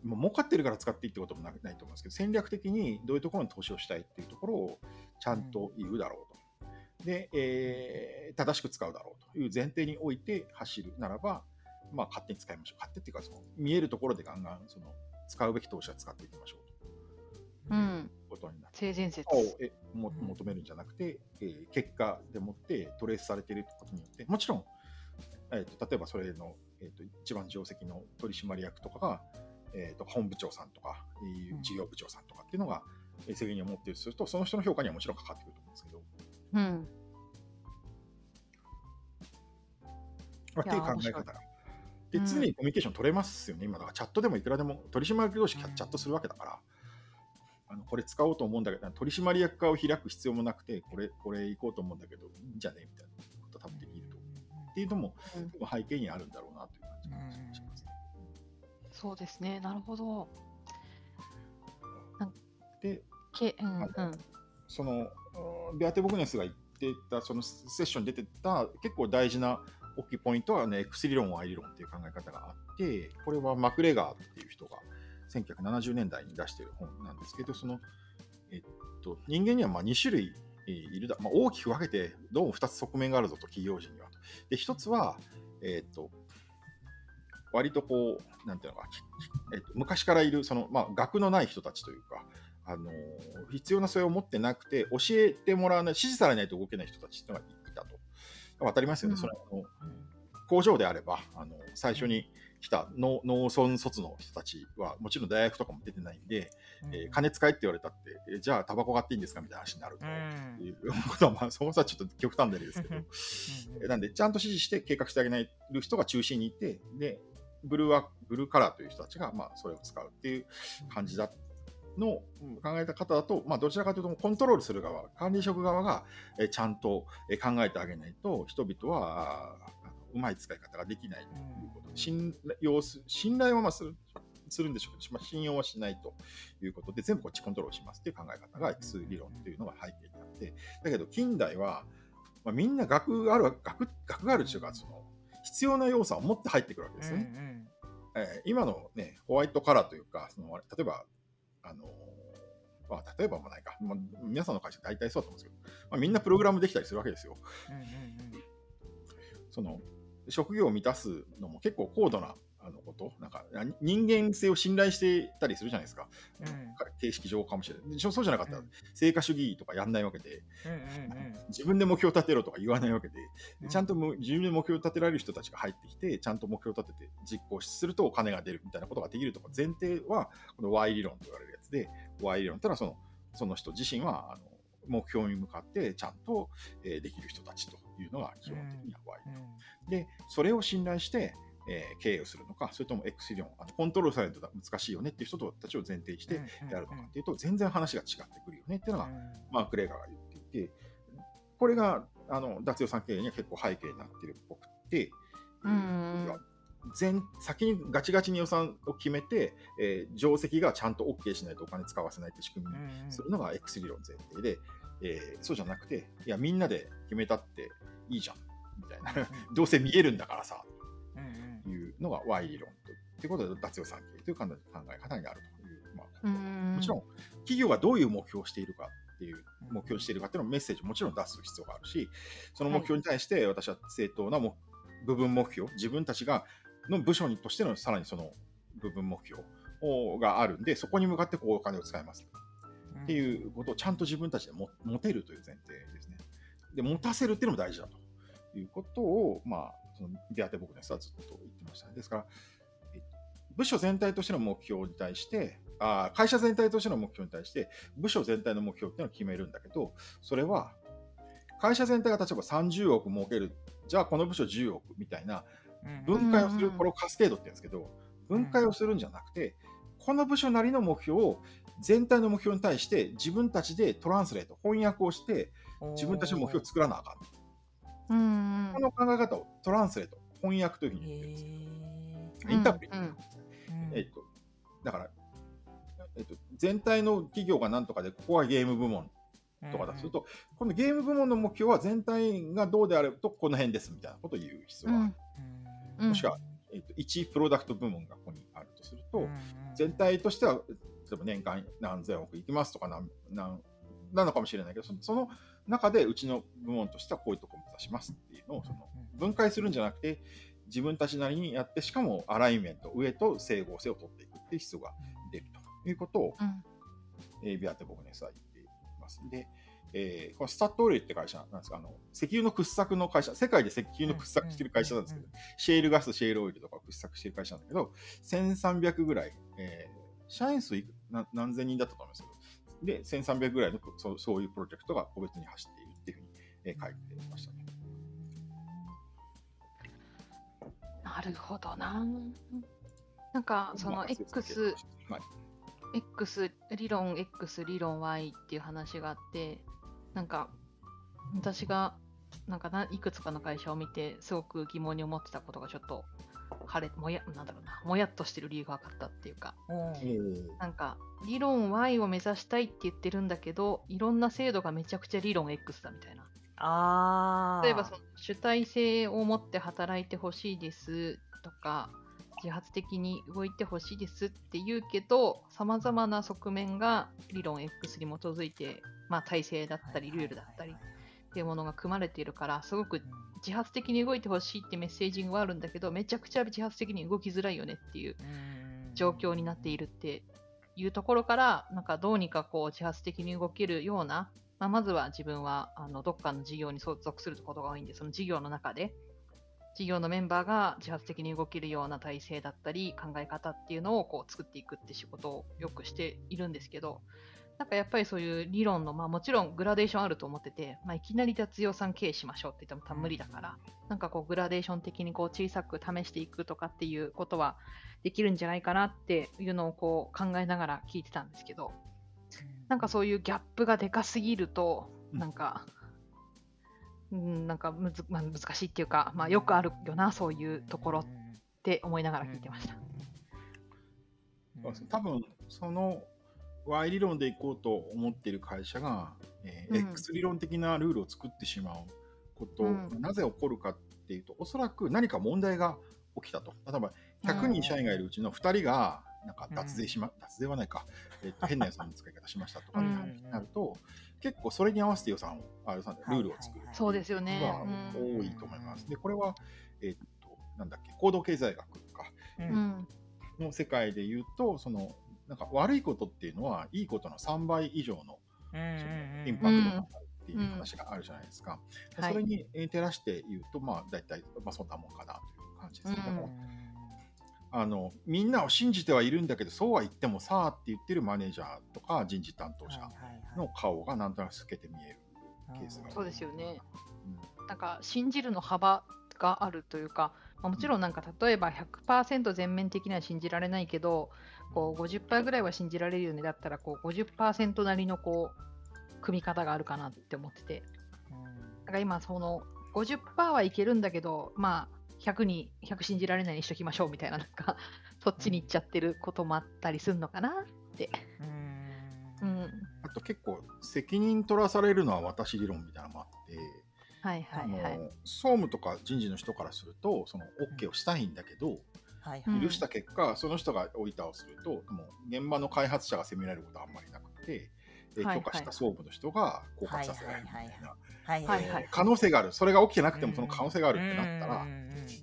儲かってるから使っていいってこともなないと思うんですけど、戦略的にどういうところに投資をしたいっていうところをちゃんと言うだろうと。で、えー正しく使うだろうという前提において走るならば、まあ、勝手に使いましょう。勝手っていうかその、見えるところでガンガンその使うべき投資は使っていきましょうとう。いうんことになって。性善説。をえもうん求めるんじゃなくて、えー結果でもってトレースされていることによって、もちろん、えー、と例えばそれの、えー、と一番定石の取締役とかが、えー、と本部長さんとか、事業部長さんとかっていうのが、えー責任を持っているとすると、その人の評価にはもちろんかかってくると思うんですけど、うん。まあ、っていう考え方。が。でうん。常にコミュニケーション取れますよね、今だからチャットでもいくらでも取締役同士チャチャットするわけだから、あのこれ使おうと思うんだけど、取締役化を開く必要もなくて、これ、これ行こうと思うんだけど、いいんじゃね？みたいな。っていうのも、うん背景にあるんだろうなという感じがします。そうですね。なるほど。で、け、うん、うん。その、うんビアテ・ボグネスが言ってた、そのセッションに出てた結構大事な大きいポイントはね、X 理論、Y 理論っていう考え方があって、これはマクレガーっていう人が1970年代に出している本なんですけど、その、えっと、人間にはまあ2種類えーいるだ、まあ、大きく分けて、どうも2つ側面があるぞと、企業人にはと。で、1つは、えっと、割とこう、なんていうのか、えっと、昔からいる、その、まあ、学のない人たちというか、あの必要な素養を持ってなくて、教えてもらわない、指示されないと動けない人たちっていうのがいたと。当たりますよね、うんそれはあの工場であれば、あの最初に来た農農村卒の人たちは、もちろん大学とかも出てないんで、えー金使えって言われたって、えーじゃあタバコ買っていいんですかみたいな話になると。うん。いうことは、まあ、そもそもちょっと極端な例ですけど、えーなんで、ちゃんと指示して計画してあげないる人が中心にいて、で、ブルーはブルーカラーという人たちが、まあ、それを使うっていう感じだのうん考えた方だと、まあ、どちらかというと、コントロールする側、管理職側が、えーちゃんとえー考えてあげないと、人々は、うまい使い方ができないということ。で、信用す信頼はまあするするんでしょうけど、まあ、信用はしないということで、全部こっちコントロールしますっていう考え方が X 理論っていうのが背景にあって、だけど近代は、まあ、みんな学がある、学学があるというか、その必要な要素を持って入ってくるわけですよね。えー今の、ね、ホワイトカラーというか、その例えば、あのーまあ、例えばもないか、まあ、皆さんの会社大体そうだと思うんですけど、まあ、みんなプログラムできたりするわけですよ。その職業を満たすのも結構高度なあのこと、なんかあ人間性を信頼してたりするじゃないですか、形式上かもしれない。でそうじゃなかったら、成果主義とかやんないわけで、自分で目標立てろとか言わないわけで、でちゃんとむ自分で目標を立てられる人たちが入ってきて、ちゃんと目標を立てて実行するとお金が出るみたいなことができるとか、前提はこの Y 理論と言われるやつで、Y 理論ってのはそのその人自身はあの目標に向かってちゃんと、えーできる人たちというのが基本的には Y 理論。で、それを信頼して、えー経営をするのか、それとも X 理論、あのコントロールされると難しいよねっていう人たちを前提にしてやるのかっていうと、全然話が違ってくるよねっていうのが、マーク・レーガーが言っていて、これがあの脱用産経営には結構背景になっているっぽくて、うん。前先にガチガチに予算を決めて、えー定石がちゃんと OK しないとお金使わせないって仕組みにするのが X 理論前提で、えーそうじゃなくて、いや、みんなで決めたっていいじゃん。みたいな、どうせ見えるんだからさ、というのが Y 理論と。ってことで、脱用産経という考え方にあるという、まあ、うん。もちろん、企業がどういう目標をしているかっていう、目標をしているかっていうのをメッセージもちろん出す必要があるし、その目標に対して私は正当なも部分目標、自分たちがの部署にとしてのさらにその部分目標をがあるんで、そこに向かってこうお金を使いますっていうことをちゃんと自分たちでも持てるという前提ですね。で、持たせるっていうのも大事だということを、まあ、そのビアテ僕ですはずっと言ってました。ですから、え部署全体としての目標に対して、あー会社全体としての目標に対して、部署全体の目標っていうのを決めるんだけど、それは、会社全体が例えば30億儲ける、じゃあこの部署10億みたいなうん分解をする、これをカスケードって言うんですけど、分解をするんじゃなくて、この部署なりの目標を全体の目標に対して自分たちでトランスレート、翻訳をして、自分たちの目標を作らなあかん。うんこの考え方をトランスレート、翻訳というふうに言ってるんですインタープリうんうん。ーえっと、だから、えっと、全体の企業がなんとかで、ここはゲーム部門とかだ。とすると、このゲーム部門の目標は全体がどうであるとこの辺ですみたいなことを言う必要がある。うん。もしくは、えっと、1プロダクト部門がここにあるとすると、うん。全体としては、例えば年間何千億いきますとかなんなんなのかもしれないけど、そその中でうちの部門としてはこういうところを目指しますっていうのをその分解するんじゃなくて、自分たちなりにやって、しかもアライメント、上と整合性を取っていくっていう必要が出るということを、うん。えービアテボグネスは言っています。で、えーこのスタッドオイルって会社なんですが、あの石油の掘削の会社、世界で石油の掘削してる会社なんですけど、シェールガス、シェールオイルとかを掘削してる会社なんだけど、1300ぐらい、えー社員数いくな何千人だったと思いますけど、で、1300ぐらいのそうそういうプロジェクトが個別に走っているっていうふうに、えー書いてましたね。なるほどな。なんかそのまあ X、はい X 理論 X 理論 Y っていう話があってなんか私がなんかないくつかの会社を見てすごく疑問に思ってたことがちょっと晴れもやなんだろうなもやっとしてる理由が分かったっていうか。うん。なんか理論 Y を目指したいって言ってるんだけどいろんな制度がめちゃくちゃ理論 X だみたいな。ああ。例えばその主体性を持って働いてほしいですとか自発的に動いてほしいですって言うけどさまざまな側面が理論 X に基づいて、まあ、体制だったりルールだったりっていうものが組まれているからすごく自発的に動いてほしいってメッセージングはあるんだけどめちゃくちゃ自発的に動きづらいよねっていう状況になっているっていうところからなんかどうにかこう自発的に動けるような、まあ、まずは自分はあのどっかの事業に所属することが多いんでその事業の中で事業のメンバーが自発的に動けるような体制だったり考え方っていうのをこう作っていくって仕事をよくしているんですけどなんかやっぱりそういう理論の、まあ、もちろんグラデーションあると思ってて、まあ、いきなり脱予算経営しましょうって言っても多分無理だから、なんかこうグラデーション的にこう小さく試していくとかっていうことはできるんじゃないかなっていうのをこう考えながら聞いてたんですけどなんかそういうギャップがでかすぎるとうん。なんか、うん、なんかむず、まあ、難しいっていうか、まあ、よくあるよなそういうところって思いながら聞いてました。多分その Y 理論でいこうと思っている会社が、えーうん。X 理論的なルールを作ってしまうこと、うん。なぜ起こるかっていうとおそらく何か問題が起きたと。例えば100人社員がいるうちの2人がなんか脱税しま、脱税はないか、えっと 変な予算の使い方しましたとかって話になると、結構それに合わせて予算をあ予算でルールを作るそうですよね。多いと思います。でこれは、えっとなんだっけ行動経済学かううんん。の世界で言うとそのなんか悪いことっていうのはいいことの3倍以上のうんうんそのうん。インパクトがあるっていう話があるじゃないですか。うんはい。それにえー照らして言うと、まあ、大体、まあ、そんなもんかなという感じですね。うんだからあのみんなを信じてはいるんだけど、そうは言ってもさあって言ってるマネージャーとか人事担当者の顔がなんとなく透けて見えるケースがそうですよね。うん。なんか信じるの幅があるというか、まあ、もちろんなんか例えば100%全面的には信じられないけどこう50%ぐらいは信じられるようにだったらこう50%なりのこう組み方があるかなって思っててなんか今その50%はいけるんだけどまあ100に100信じられないにしときましょうみたいななんか そっちに行っちゃってることもあったりするのかなって。うんうん、あと結構責任取らされるのは私理論みたいなのもあって、はいはいはい。あの総務とか人事の人からするとその OK をしたいんだけど、はいうん。許した結果、その人が置いたをすると、もう現場の開発者が責められることはあんまりなくて、えーはいはい。許可した総務の人が降格させられるみたいな。可能性がある、それが起きてなくてもうん。その可能性があるってなったら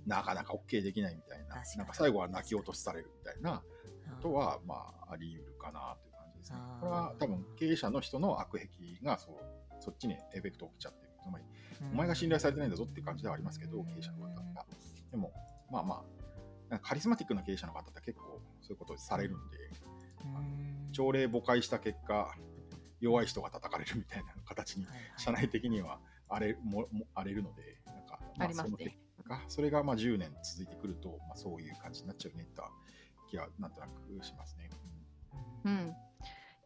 なかなか OK できないみたいな。なんか最後は泣き落としされるみたいなうんことは、まあ、あり得るかなという感じですね。これは多分経営者の人の悪癖がそうそっちにエフェクト起きちゃってる。つまり、お前が信頼されてないんだぞっていう感じではありますけど、経営者の方が。でも、まあまあ、カリスマティックな経営者の方って結構そういうことされるんで、うん朝礼誤解した結果、弱い人が叩かれるみたいな形に社内的には荒れもも荒れるので、なんか、ありますねその結果それがまあ10年続いてくると、まあ、そういう感じになっちゃうねって気がなんとなくしますね。うん。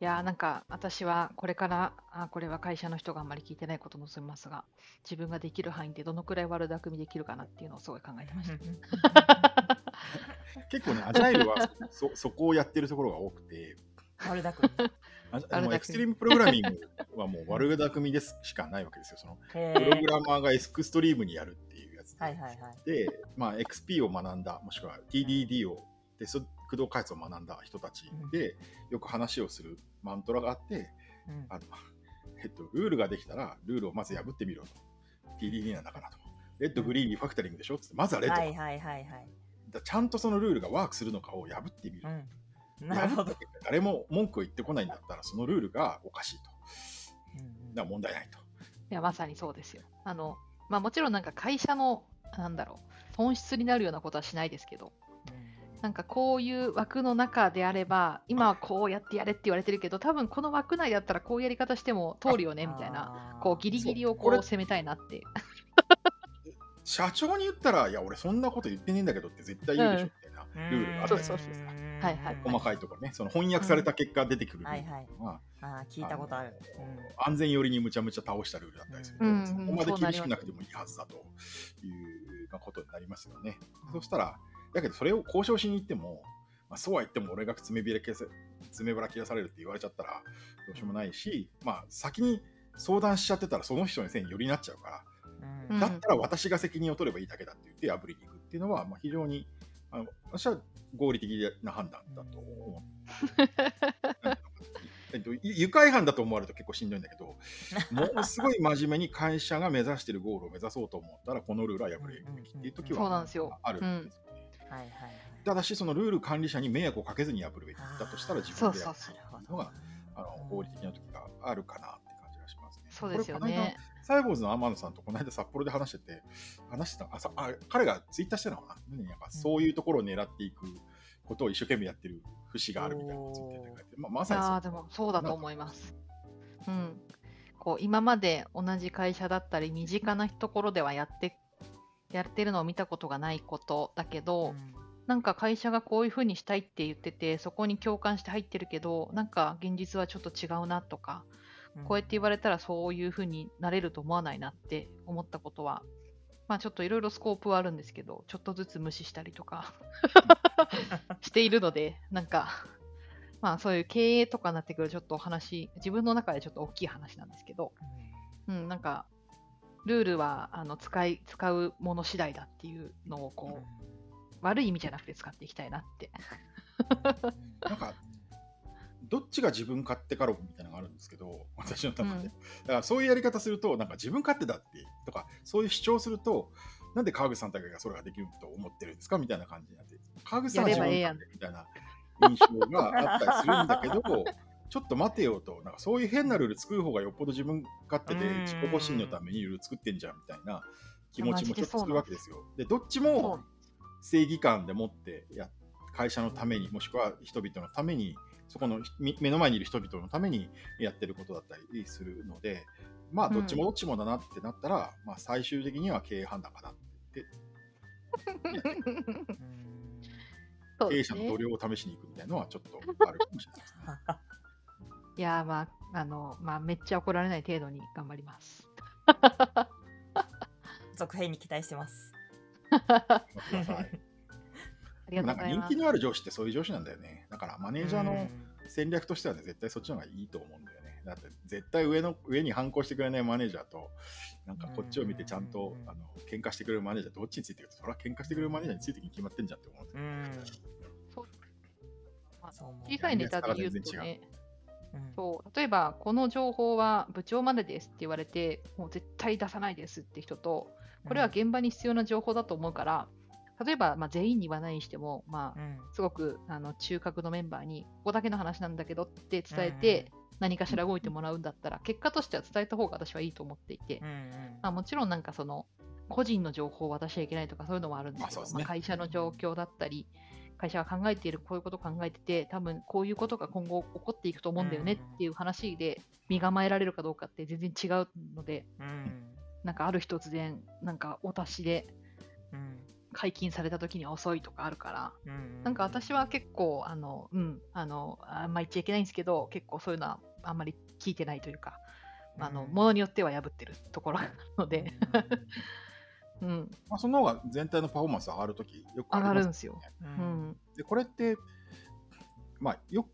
いやーなんか私はこれからあこれは会社の人があんまり聞いてないこともすみますが自分ができる範囲でどのくらい悪巧みできるかなっていうのをすごい考えてました。結構ね、アジャイルはそ そこをやってるところが多くて、悪巧みあ悪巧みもうエクストリームプログラミングはもう悪巧みですしかないわけですよ。そのへプログーラマーがエクストリームにやるっていうやつで、はいはいはい。で、まあ、XP を学んだ、もしくは TDD を、テスト駆動開発を学んだ人たちで、よく話をするマントラがあって、うんあの えっと、ルールができたら、ルールをまず破ってみろと。TDD なんだからと。レッド、グリーン、リファクタリングでしょ？って、まずはレッドだ、はいはいはいはい。だちゃんとそのルールがワークするのかを破ってみる。うん。なるほど。誰も文句を言ってこないんだったら、そのルールがおかしいと。うんだから問題ないと。いやまさにそうですよ。あのまあもちろんなんか会社のなんだろう損失になるようなことはしないですけどなんかこういう枠の中であれば今はこうやってやれって言われてるけど多分この枠内だったらこういうやり方しても通るよねみたいななこうギリギリをこう攻めたいなって社長に言ったら、いや、俺そんなこと言ってねえんだけどって絶対言うでしょ、みたいなルールがあったりするんですよ。はいはい細かいところね、その翻訳された結果出てくるルールはいはいは、ああ、聞いたことある。安全寄りにむちゃむちゃ倒したルールだったりすると、うんそこまで厳しくなくてもいいはずだというまあことになりますよね。そしたら、だけどそれを交渉しに行っても、まあ、そうは言っても俺が爪びら切らさ爪腹切らされるって言われちゃったらどうしようもないし、まあ、先に相談しちゃってたらその人のせいによりになっちゃうから、だったら私が責任を取ればいいだけだって言って破りに行くっていうのは、まあ、非常にあの私は合理的な判断だと思 う。えっと、ゆ愉快犯だと思われると結構しんどいんだけど、ものすごい真面目に会社が目指しているゴールを目指そうと思ったら、このルールは破るべきっていう時はそうなんですよあるんですよね。はいはいはい。ただし、そのルール管理者に迷惑をかけずに破るべきだとしたら、自分でやるそうなるほどのがあの合理的な時があるかなって感じがしますね。そうですよね。サイボーズの天野さんとこの間札幌で話してて、話してたあさあ彼がツイッターしてたのかな、何なん。かそういうところを狙っていくことを一生懸命やってる節があるみたいなツイッターで書いて、まあ、まいさにそう。やーでもそうだと思います。うん、こう今まで同じ会社だったり身近なところではやってやってるのを見たことがないことだけど、なんか会社がこういうふうにしたいって言っててそこに共感して入ってるけどなんか現実はちょっと違うなとか、こうやって言われたらそういうふうになれると思わないなって思ったことはまあちょっといろいろスコープはあるんですけどちょっとずつ無視したりとか しているのでなんかまあそういう経営とかになってくるちょっとお話自分の中でちょっと大きい話なんですけど、うん、なんかルールはあの使い使うもの次第だっていうのをこう、悪い意味じゃなくて使っていきたいなって。なんかどっちが自分勝手か論みたいなのがあるんですけど、私の中で。うんだからそういうやり方すると、なんか自分勝手だって、とか、そういう主張すると、なんで川口さんだけがそれができると思ってるんですかみたいな感じになって、川口さんは自分勝手みたいな印象があったりするんだけど、ちょっと待てよと、なんかそういう変なルール作る方がよっぽど自分勝手でうん自己保身のためにルール作ってんじゃんみたいな気持ちもちょっとするわけですよ。で、どっちも正義感でもってや会社のためにもしくは人々のためにそこのみ目の前にいる人々のためにやってることだったりするのでまあどっちもどっちもだなってなったら、まあ、最終的には経営判断かなって 経営者の度量を試しに行くみたいなのはちょっとあるかもしれないですね。いやーまあ、あの、まあ、めっちゃ怒られない程度に頑張ります。続編に期待してます。ありでもなんかがとうございます。人気のある上司ってそういう上司なんだよね。だからマネージャーの戦略としてはね、絶対そっちの方がいいと思うんだよね。だって絶対上の上に反抗してくれないマネージャーと、なんかこっちを見てちゃんとうんあの喧嘩してくれるマネージャーどっちについてるそれは喧嘩してくれるマネージャーについてに決まってんじゃんって思うんだようあ小さいネタで言うとね、うんそう例えばこの情報は部長までですって言われて、もう絶対出さないですって人と、これは現場に必要な情報だと思うから、例えば、まあ、全員に言わないにしても、まあ、うん。すごくあの中核のメンバーに、ここだけの話なんだけどって伝えて、何かしら動いてもらうんだったら、結果としては伝えた方が私はいいと思っていて、うんうん。まあ、もちろんなんかその個人の情報を渡しちゃいけないとかそういうのもあるんですけど、まあ、会社の状況だったり、会社が考えているこういうことを考えてて、多分こういうことが今後起こっていくと思うんだよねっていう話で身構えられるかどうかって全然違うので、うん。なんかある日突然、なんかお達しでうん解禁された時には遅いとかあるから、うんなんか私は結構、あの、うん、あの、あんま言っちゃいけないんですけど、結構そういうのはあんまり聞いてないというか、あの、うん。ものによっては破ってるところなので、うん、まあ、その方が全体のパフォーマンス上がるときよくあ上りますがるんですよ。ううんん、でこれって、まあ、よく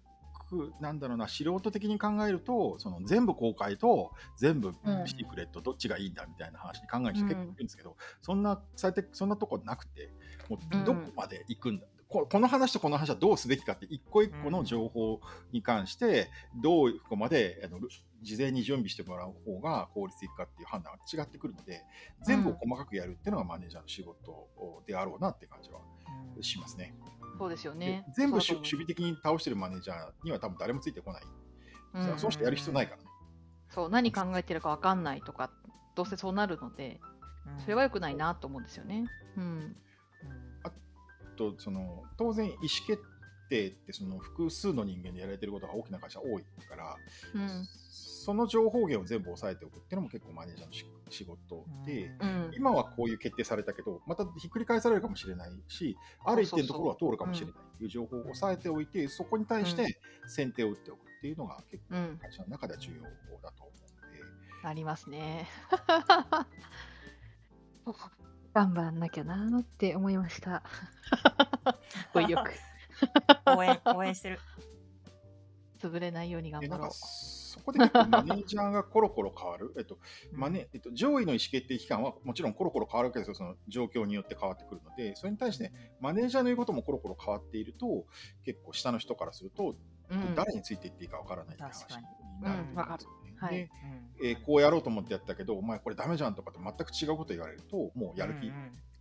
なんだろうな素人的に考えるとその全部公開と全部うん。シークレットどっちがいいんだみたいな話に考える人結構いるんですけど、そんな最低そんなとこなくてもううん。どこまで行くんだ、ここの話とこの話はどうすべきかって一個一個の情報に関してどうここまであの事前に準備してもらう方が効率的かっていう判断が違ってくるので全部を細かくやるっていうのがマネージャーの仕事であろうなって感じはしますね。そうですよでね。全部守備的に倒してるマネージャーには多分誰もついてこない。うんそうしてやる必要ないからね。そう、何考えてるか分かんないとか、どうせそうなるので、それは良くないなと思うんですよね。うん。とその当然意思決定ってその複数の人間でやられてることが大きな会社多いから、うん。その情報源を全部押さえておくっていうのも結構マネージャーのし仕事で、うん。今はこういう決定されたけどまたひっくり返されるかもしれないしある一定のところは通るかもしれないっていう情報を押さえておいてそこに対して先手を打っておくっていうのが結構うん。会社の中では重要だと思うので。ありますね。頑張んなきゃなーって思いました。語彙力。応援、応援してる。潰れないように頑でなんか張ろう。そこで結構マネージャーがコロコロ変わる、えっとマネえっと、上位の意思決定機関はもちろんコロコロ変わるわけですよ、その状況によって変わってくるので、それに対してマネージャーの言うこともコロコロ変わっていると、結構下の人からすると、うん。誰についていっていいかわからないって話にになるんでで、えーこうやろうと思ってやったけど、お前これダメじゃんとかって全く違うこと言われると、もうやる気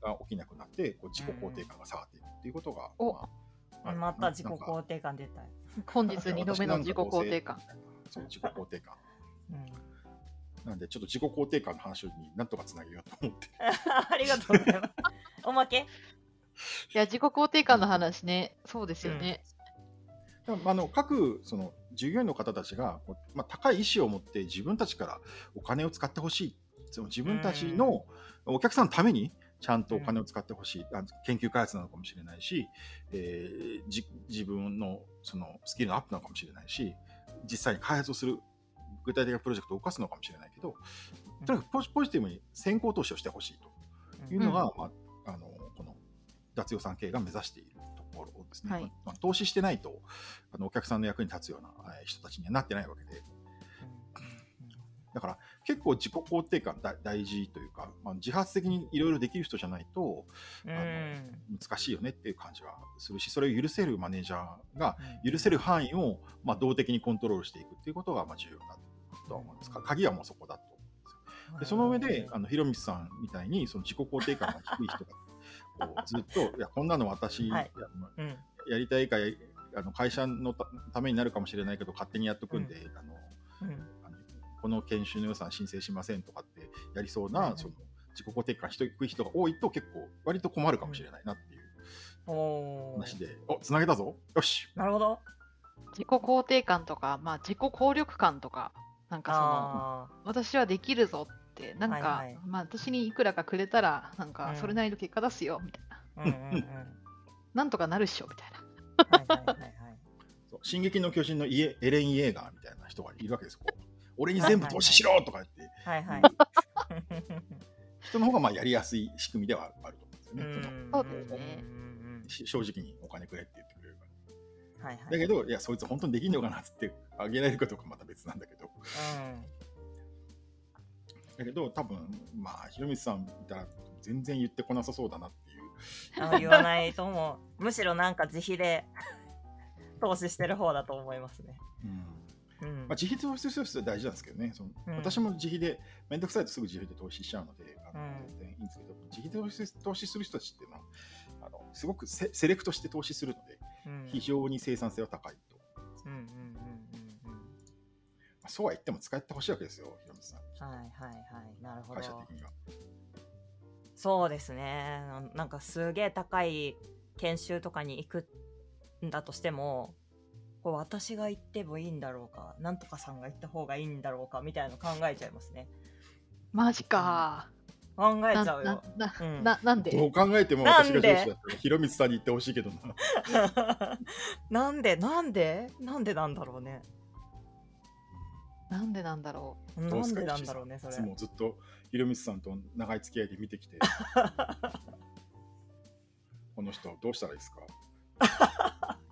が起きなくなって、こう自己肯定感が下がっていくっていうことが、お。まあうんまた自己肯定感出たい。本日2度目の自己肯定感。そう、自己肯定感。うんなんで、ちょっと自己肯定感の話になんとかつなげようと思って。ありがとうございます。おまけ？いや、自己肯定感の話ね。そうですよね。でもあの各その従業員の方たちが、まあ、高い意思を持って自分たちからお金を使ってほしい。その自分たちのお客さんのためにちゃんとお金を使ってほしい、あ研究開発なのかもしれないし、えーじ自分のそのスキルのアップなのかもしれないし、実際に開発をする具体的なプロジェクトを動かすのかもしれないけど、とにかくポジポジティブに先行投資をしてほしいというのが、まあ、あのこの脱予算系が目指しているところですね。はい。まあ、投資してないとあのお客さんの役に立つようなえー人たちにはなってないわけで、だから結構自己肯定感だ大事というか、まあ、自発的にいろいろできる人じゃないと難しいよねっていう感じはするし、それを許せるマネージャーがうん。許せる範囲を、まあ、動的にコントロールしていくっていうことがまあ重要だとは思います。か鍵はもうそこだと思うんですよ。でその上で、あのひろみつさんみたいにその自己肯定感が低い人がこう ずっと、いや、こんなの私、はい。やうん。やりたいかやあの会社のたためになるかもしれないけど、勝手にやっとくんで、あのうん。あのこの研修の予算申請しませんとかってやりそうな、その自己肯定感低い人が多いと結構割と困るかもしれないなっていう話で、おつなげたぞよしなるほど。自己肯定感とか、まあ、自己効力感とか、なんかその、あ私はできるぞって、なんか、はいはいまあ、私にいくらかくれたら、なんかう、んそれなりの結果出すよ、みたいな。あ。うんうんうん。なんとかなるっしょ、みたいな。はいはいはいはい。そう進撃の巨人のイエエレン・イエーガーみたいな人がいるわけですこう俺に全部投資しろとか言って、はいはい。人の方がまあやりやすい仕組みではあると思うんですよね。そのそうですねうんし正直にお金くれって言ってくれるから。はいはい。だけど、いや、そいつ本当にできんのかなっつってあげられるかどうかまた別なんだけど。だけど、多分まあ、ひろみつさん見たら全然言ってこなさそうだなっていう。言わないと思う。むしろなんか自費で投資してる方だと思いますね。うんうんまあ、自費投資する人は大事なんですけどね、そのうん私も自費で、めんどくさいとすぐ自費で投資しちゃうので、あのうん全然いいんですけど、自費で投資投資する人たちっていうのは、あのすごくセセレクトして投資するので、うん非常に生産性は高いと。そうは言っても使ってほしいわけですよ、ひろさん。うん。はいはいはい。なるほど。会社的には。そうですねななんかすげえ高い研修とかに行くんだとしてもこれ私が行ってもいいんだろうかなんとかさんが行った方がいいんだろうかみたいなの考えちゃいますね。マジか。考えなちゃうよ。ななうん。ななんどでう考えてもなんで私が上司だったら、ひろみつさんに言ってほしいけどな。なんでなんで？なんでなんだろうね。なんでなんだろどう。なんでなんだろうねそれ。いつもずっとひろみつさんと長い付き合いで見てきて、この人どうしたらいいですか？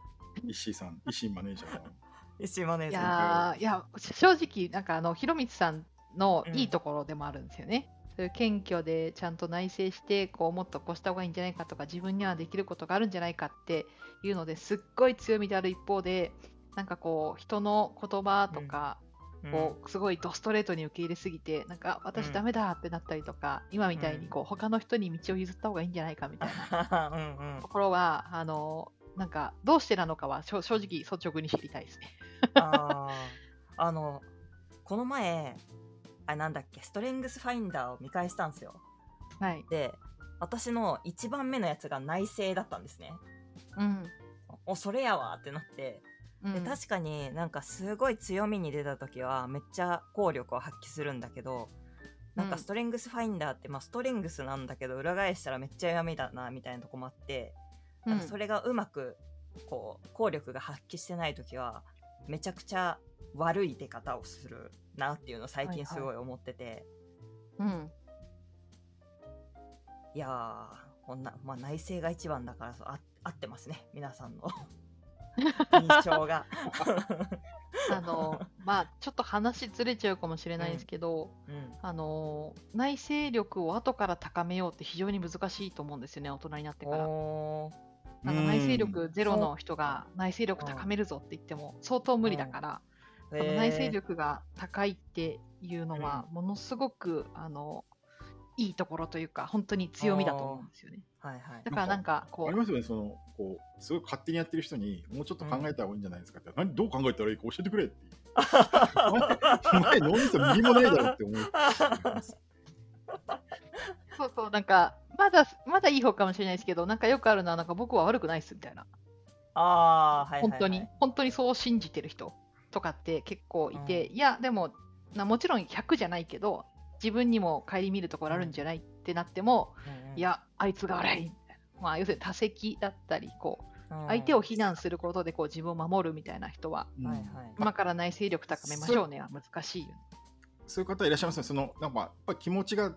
石井さん、石井マネージャーの。石井マネージャー。いや正直なんかあのひろみつさんのうんいいところでもあるんですよね。そういう謙虚でちゃんと内省してこうもっとこうした方がいいんじゃないかとか自分にはできることがあるんじゃないかっていうのですっごい強みである一方でなんかこう人の言葉とか、こうすごいドストレートに受け入れすぎてなんか私うん。ダメだってなったりとか、今みたいにこう他の人に道を譲った方がいいんじゃないかみたいな うんうん。ところはあのなんかどうしてなのかは正直率直に知りたいですね。あー。あのこの前あなんだっけストレングスファインダーを見返したんですよ。はい。で私の1番目のやつが内政だったんですね。うん。おそれやわってなって。うん、で確かになんかすごい強みに出た時はめっちゃ効力を発揮するんだけどなんかうん。ストレングスファインダーって、まあ、ストレングスなんだけど裏返したらめっちゃ弱みだなみたいなとこもあって、うん。それがうまくこう効力が発揮してない時はめちゃくちゃ悪い出方をするなっていうのを最近すごい思ってて、うん。いやーこんな、まあ、内政が一番だからそうあ合ってますね。皆さんの 印象が。あのまあちょっと話ずれちゃうかもしれないですけど、うん。あの内省力を後から高めようって非常に難しいと思うんですよね大人になってから。おーなんか内省力ゼロの人が内省力高めるぞって言っても相当無理だから、その内省力が高いっていうのはものすごくあのいいところというか本当に強みだと思うんですよね。はいはい。だからなんかこうありますよね、その、こう、すごい勝手にやってる人に、もうちょっと考えた方がいいんじゃないですかって、何どう考えたらいいか教えてくれって。前脳みそ右もないだろって思う。そうそうなんかまだまだいい方かもしれないですけどなんかよくあるのはなんか僕は悪くないっすみたいな。ああーはいはい、はい、本当に、本当にそう信じてる人とかって結構いて、いやでもなもちろん100じゃないけど自分にも顧みるところあるんじゃないってなっても、うんうん。いやあいつが悪いみたいな。まあ要するに多責だったりこううん。相手を非難することでこう自分を守るみたいな人はうんはいはい。今から内省力高めましょうねは難しいよね。そういう方いらっしゃいますね。その、なんか、やっぱり気持ちが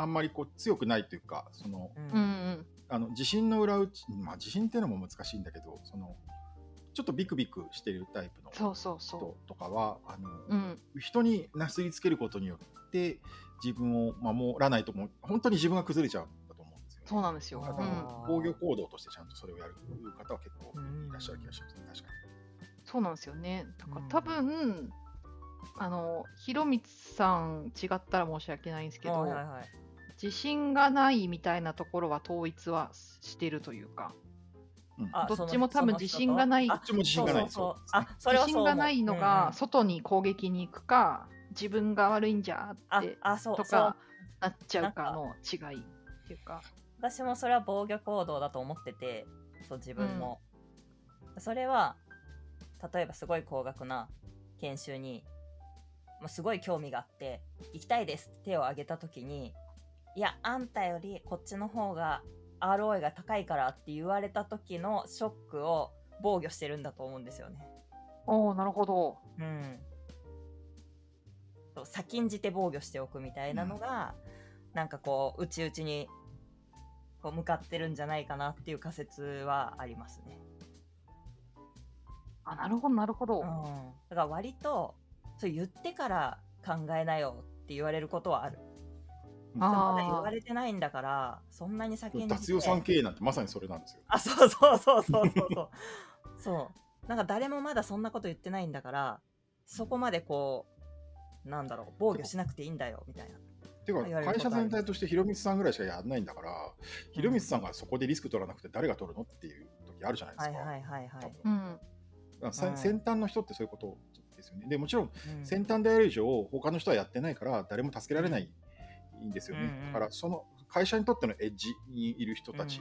あんまりこう強くないというか、その、うん。うんうん。あの自信の裏打ち、まあ自信っていうのも難しいんだけど、その、ちょっとビクビクしてるタイプのそうそうそ人とかは、あの、う。うん。人になすりつけることによって自分を守らないともう。本当に自分が崩れちゃうんだと思うんですよ、ね。そうなんですよ。うん、防御行動としてちゃんとそれをやる方は結構いらっしゃる気がしますね、確かそうなんですよね。だからうん。多分、あの、ひろみつさん違ったら申し訳ないんですけど、はいはいはい自信がないみたいなところは統一はしてるというか、に。うん。あどっちも多分自信がない。そのどっちも自信がない。自信がないのうんうん。が外に攻撃に行くか、自分が悪いんじゃあってあそうとそう。かなっちゃうかの違いっていうか。私もそれは防御行動だと思っててそう自分も、それは例えばすごい高額な研修に、まあ、すごい興味があって行きたいですって手を挙げた時にいやあんたよりこっちの方が ROI が高いからって言われた時のショックを防御してるんだと思うんですよね。おおなるほど。うん、先んじて防御しておくみたいなのが、なんかこう内々にこう向かってるんじゃないかなっていう仮説はありますね。あなるほどなるほど。うん、だから割とそう言ってから考えなよって言われることはある。まだ言われてないんだからそんなに先ん。じて。脱用さん経営なんてまさにそれなんですよ。あそうそうそうそうそうそう。そう。なんか誰もまだそんなこと言ってないんだからそこまでこうなんだろう防御しなくていいんだよみたいな。ていうか会社全体として広光さんぐらいしかやらないんだから、広光さんがそこでリスク取らなくて誰が取るのっていう時あるじゃないですか。はいはいはいはい、うん。先端の人ってそういうことですよね。でもちろん。先端である以上他の人はやってないから誰も助けられないんですよね。うんうん。だからその会社にとってのエッジにいる人たち、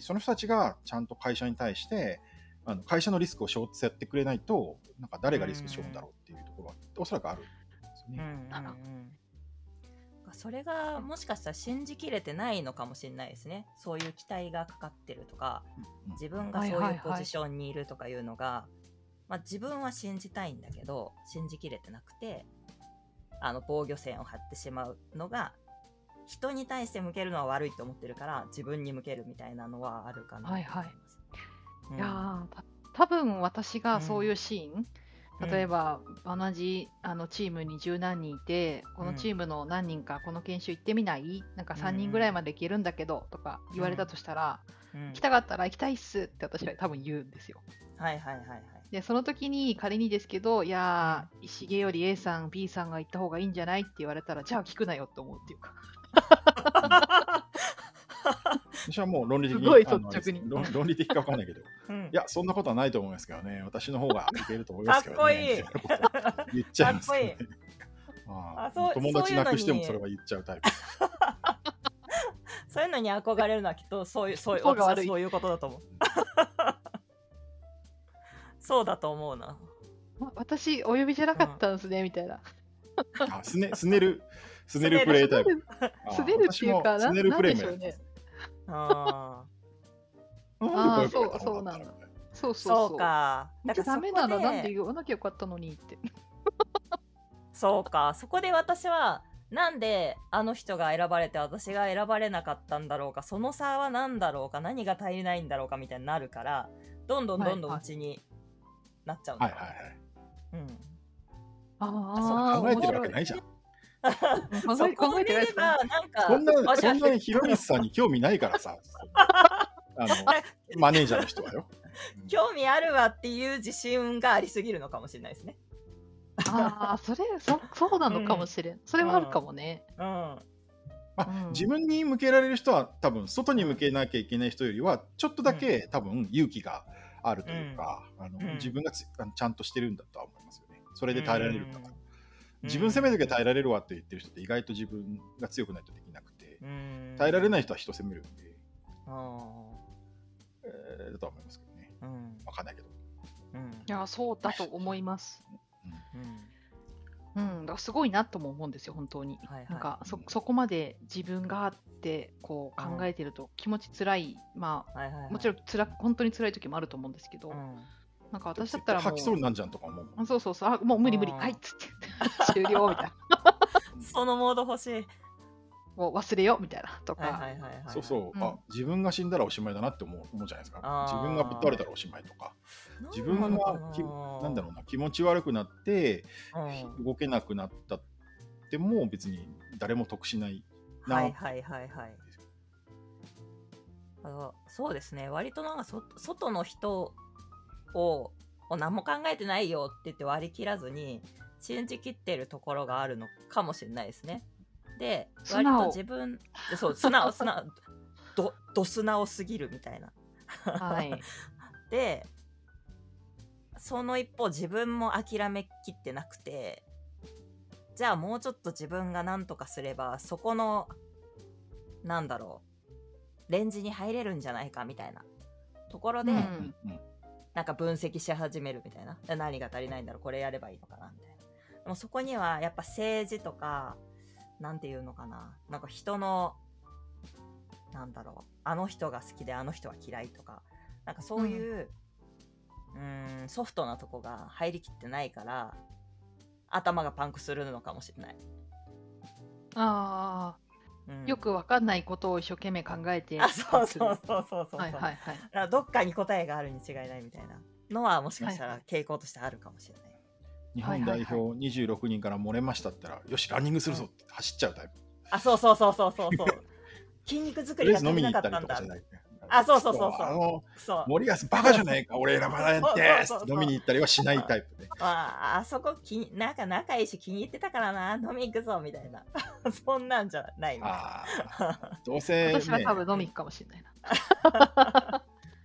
その人たちがちゃんと会社に対してあの会社のリスクを背負ってくれないとなんか誰がリスク背負うんだろうっていうところはおそらくあるんですよね。うんうんうん。それがもしかしたら信じきれてないのかもしれないですね。そういう期待がかかってるとかうん自分がそういうポジションにいるとかいうのが、まあ、自分は信じたいんだけど信じきれてなくてあの防御線を張ってしまうのが人に対して向けるのは悪いと思ってるから自分に向けるみたいなのはあるかな。と思います。はいはい。うん。いや多分私がそういうシーン、うん。例えば同じあのチームに十何人いてこうん。のチームの何人かこの研修行ってみない？なんかうん3人ぐらいまで行けるんだけどとか言われたとしたら、うん。行きたかったら行きたいっすって私は多分言うんですよ。はいはいはいはい。でその時に仮にですけどいやー石毛より A さん B さんが行った方がいいんじゃない？って言われたらじゃあ聞くなよって思うっていうか私はもう論理的にすごいあの率直に論論理的か分かんないけど。うん。いやそんなことはないと思いますけどね私の方がいけると思いますけどねかっこいい。言っちゃいますけどね。かっこああそう友達なくしてもそれは言っちゃうタイプ。そういうのに憧れるのはきっとそういうそういうそういうことだと思う。そうだと思うな。あ私お呼びじゃなかったんですね、みたいな。あスネスネルスネルプレイタイプあ滑るっていうか、な私もスネルプレイ。ああーそうそうなんだだそうそうそう。そうか。だだからダメならなんでで言わなきゃよかったのにって。そうか。そこで私はなんであの人が選ばれて私が選ばれなかったんだろうかその差は何だろうか何が足りないんだろうかみたいになるからどんどんどんどんはいうちになっちゃうんだはいはいはいうんああ、考えてるわけないじゃん そこえてないですかで言えばなんかそんなそんなに広光さんに興味ないからさ あのマネージャーの人はよ興味あるわっていう自信がありすぎるのかもしれないですね。ああ、それそ、そうなのかもしれん。それはあるかもね。うん。まあうん自分に向けられる人は多分外に向けなきゃいけない人よりはちょっとだけ多分勇気があるというか、あのうん自分がちゃんとしてるんだとは思いますよね。それで耐えられるんだと。うん自分攻めるときは耐えられるわって言ってる人って意外と自分が強くないとできなくて、うん。耐えられない人は人攻めるんで、あえーだとは思いますけどね。ーうん。わかんないけど。うん。いや、そうだと思います。うん。うん、だからすごいなとも思うんですよ、本当に。はいはい。なんかそそこまで自分があってこう考えてると気持ちつらい、まはいはいはい。あもちろんつら本当に辛い時もあると思うんですけど、うんなんか私だったらもう吐きそうになんじゃんとか思う。あそうそうそう。あもう無理無理。あー。はいっつって。終了みたいな。そのモード欲しい。もう忘れようみたいなとか、はいはいはいはい。そうそう、うん。あ自分が死んだらおしまいだなって思う思うじゃないですか。あー。自分がぶっ倒れたらおしまいとか。自分がきなんだろうな気持ち悪くなってうな。動けなくなったっても別に誰も得しないな、はいはいはいはい。あのそうですね。割となんかそ外の人をを何も考えてないよって言って割り切らずに信じきってるところがあるのかもしれないですね。で割と自分でそう素直素直 どど素直すぎるみたいな。はい、でその一方自分も諦めきってなくてじゃあもうちょっと自分が何とかすればそこのなんだろうレンジに入れるんじゃないかみたいなところで、うんうんなんか分析し始めるみたいな。何が足りないんだろう？これやればいいのかな？みたいな。でもそこにはやっぱ政治とかなんていうのかな？なんか人のなんだろう。あの人が好きであの人は嫌いとか。なんかそういう、うーんソフトなとこが入りきってないから頭がパンクするのかもしれない、ああよくわかんないことを一生懸命考えてあそうそうそうそうそう、はいはいはい。だからどっかに答えがあるに違いないみたいなのはもしかしたはいら傾向としてあるかもしれない。日本代表26人から漏れましたったら、よしランニングするぞって走っちゃうタイプ。あ、そうそうそうそうそうそう。筋肉作とりが足りみに行ったりなかったんだとかじゃないあそうそうそうそう。あのそう。森保バカじゃねえか俺選ばないって。そうそうそうそう。飲みに行ったりはしないタイプで。ああそこきなんか仲いいし気に入ってたからな飲み行くぞみたいな。そんなんじゃないみたいなああ どうせ、ね、私は多分飲み行くかもしれないな。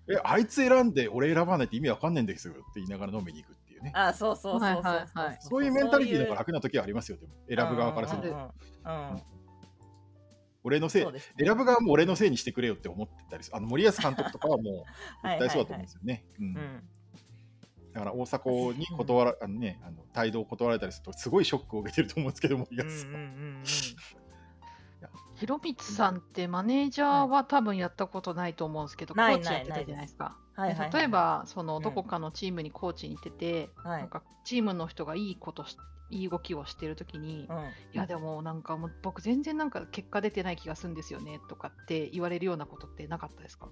えあいつ選んで俺選ばないって意味わかんないんですよって言いながら飲みに行くっていうね。あそうそうそうそうそう、はいはいはい。そういうメンタリティーの方が楽な時はありますよでも。選ぶ側からすると。うんうんうん俺のせい、ね。選ぶ側も俺のせいにしてくれよって思ってたりする。あの森保監督とかはもう はい絶対そうだと思うんですよね。だから大迫に断ら、あのね、あの帯同を断られたりすると、すごいショックを受けてると思うんですけど、森うん。うん保さん。うん。うん 広光さんってマネージャーは多分やったことないと思うんですけど、コーチやってたじゃないですか。例えば、そのん。どこかのチームにコーチに行ってて、はい。なんかチームの人がいいことし、いい動きをしてるときに、うん。いやでもなんかもう僕全然なんか結果出てない気がするんですよねとかって言われるようなことってなかったですか？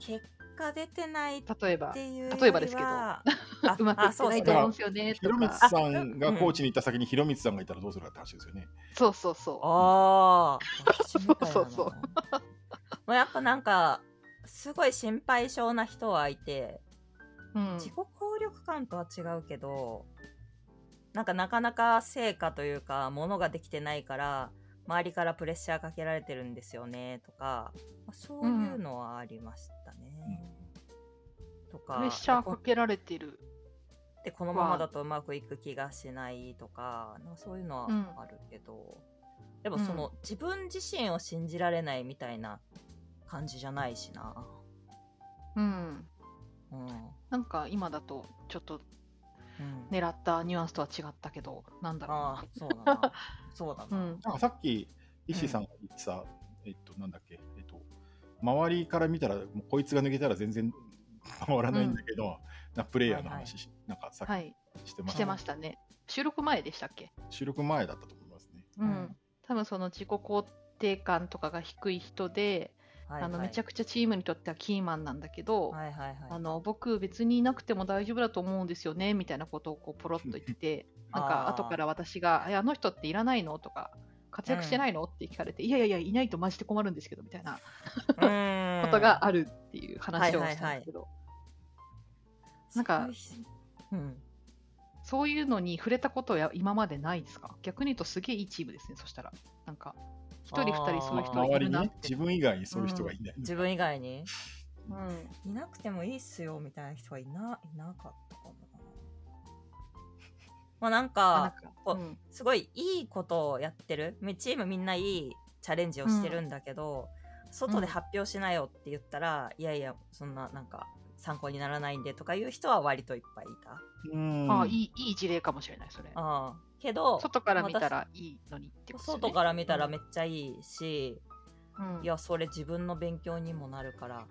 結果出てないっ例えば、ていうよりは例えばですけど。あ うまくいってないと思うんですよねと広光か。さんがコーチに行った先に広光さんがいたらどうするかって話ですよね。そうそうそう。ああ、そうそうそう。もうやっぱなんか、すごい心配性な人はいて、うん。自己効力感とは違うけど、なんかなかなか成果というか、ものができてないから、周りからプレッシャーかけられてるんですよねとか、まあそういうのはありましたね。とか、プレッシャーかけられてる。でこのままだとうまくいく気がしないとかなんかそういうのはうんあるけど、でもその、自分自身を信じられないみたいな感じじゃないしな。うん。うん。なんか今だとちょっとうん、狙ったニュアンスとは違ったけど、なんだろうああな。、そうだな。そうだな。うん。なんかさっき、石井さんが言ってた、えっと、なんだっけ、えっと、周りから見たら、もうこいつが抜けたら全然 回らないんだけど、なプレイヤーの話し、なんかさっはい。きしてました,、してましたね。収録前でしたっけ？収録前だったと思いますね。うん。うん多分その自己肯定感とかが低い人で、はいあのめちゃくくちゃチームにとってはキーマンなんだけど、はいはいはい。あの僕別にいなくても大丈夫だと思うんですよねみたいなことをこうポロッと言って なんか後から私が「えあの人っていらないの?」とか「活躍してないの?」って聞かれて「いやいやいやいないとマジで困るんですけど」みたいなことがあるっていう話をしたんですけど、なんかそういう人うん。そういうのに触れたことは今までないですか？逆に言うとすげえいいチームですねそしたらなんか一人二人そういう人い周りにね、るなって自分以外にそういう人がいない。自分以外に。うん。いなくてもいいっすよみたいな人はいないなかったかな。まあなんあなんか、うん。すごいいいことをやってる。みチームみんないいチャレンジをしてるんだけど、外で発表しなよって言ったら、いやいやそんななんか参考にならないんでとかいう人は割といっぱいいた。うん。あいいいい事例かもしれないそれ。ああけど外から見たらいいのにってことですよね。外から見たらめっちゃいいし、うん。いやそれ自分の勉強にもなるから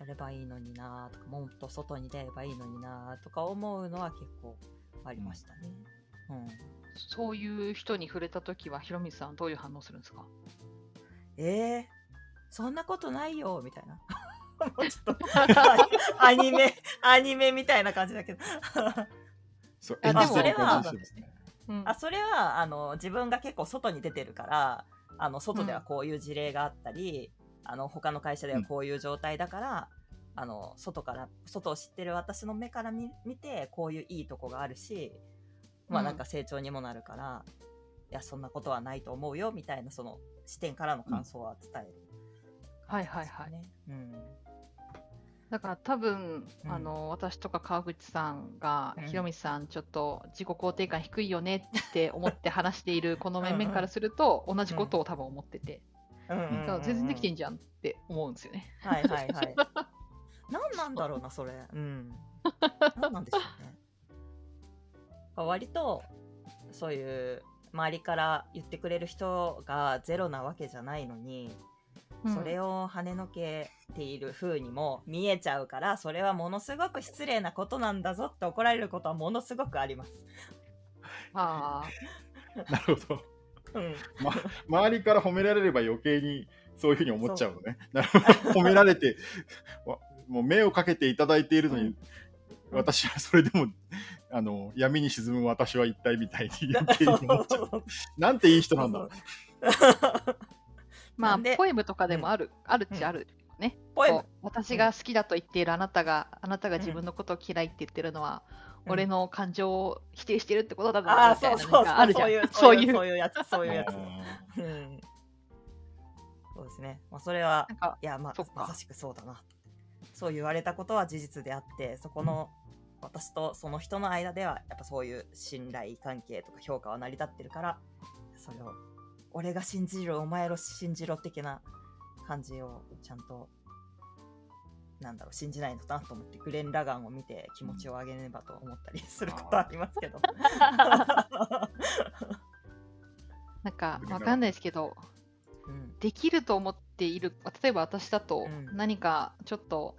やればいいのになとかもっと外に出ればいいのになとか思うのは結構ありましたね。うん。そういう人に触れたときは、ひろみさん、どういう反応するんですか？えー、そんなことないよみたいな。もうちょっと。アニメアニメみたいな感じだけど。そうあでもそれはね。うん。あそれはあの自分が結構外に出てるからあの外ではこういう事例があったり、あの他の会社ではこういう状態だから、あの外から外を知ってる私の目から見見てこういういいとこがあるしまあうん。なんか成長にもなるから、いやそんなことはないと思うよみたいなその視点からの感想は伝える、はいはいはい。ね。うんだから多分、うんあの私とか川口さんが、うんひろみさん、ちょっと自己肯定感低いよねって思って話している この面々からすると、同じことを多分思ってて、うんから全然できてんじゃんって思うんですよね。はいはいはい。何なんだろうな、それ。うん。何なんでしょうね。割と、そういう、周りから言ってくれる人がゼロなわけじゃないのに、それをを跳ねのけている風にも見えちゃうから、それはものすごく失礼なことなんだぞって怒られることはものすごくあります。あなるほど。うん。周りから褒められれば余計にそういうふうに思っちゃうのね。なるほど褒められて、わもう目をかけていただいているのに、私はそれでもあの闇に沈む私は一体みたいに余計に思っちゃう。なんていい人なんだろう。まあポエムとかでもある、あるっちゃあるよね。ポエム私が好きだと言っているあなたが、あなたが自分のことを嫌いって言ってるのは、俺の感情を否定してるってことだああ、なみたいそうそうそうなのがあるじゃん。そういう、そうういうやつ、そういうやつ。あうんそうですね。まあ、それはなん、かいや、まあまさしくそうだな。そう言われたことは事実であって、そこの、私とその人の間では、やっぱそういう信頼関係とか評価は成り立ってるから、それを俺が信じるお前を信じろ的な感じをちゃんとなんだろう信じないのかなと思ってグレン・ラガンを見て気持ちを上げねばと思ったりすることありますけど。なんかわかんないですけど、うんできると思っている、例えば私だとうん何かちょっと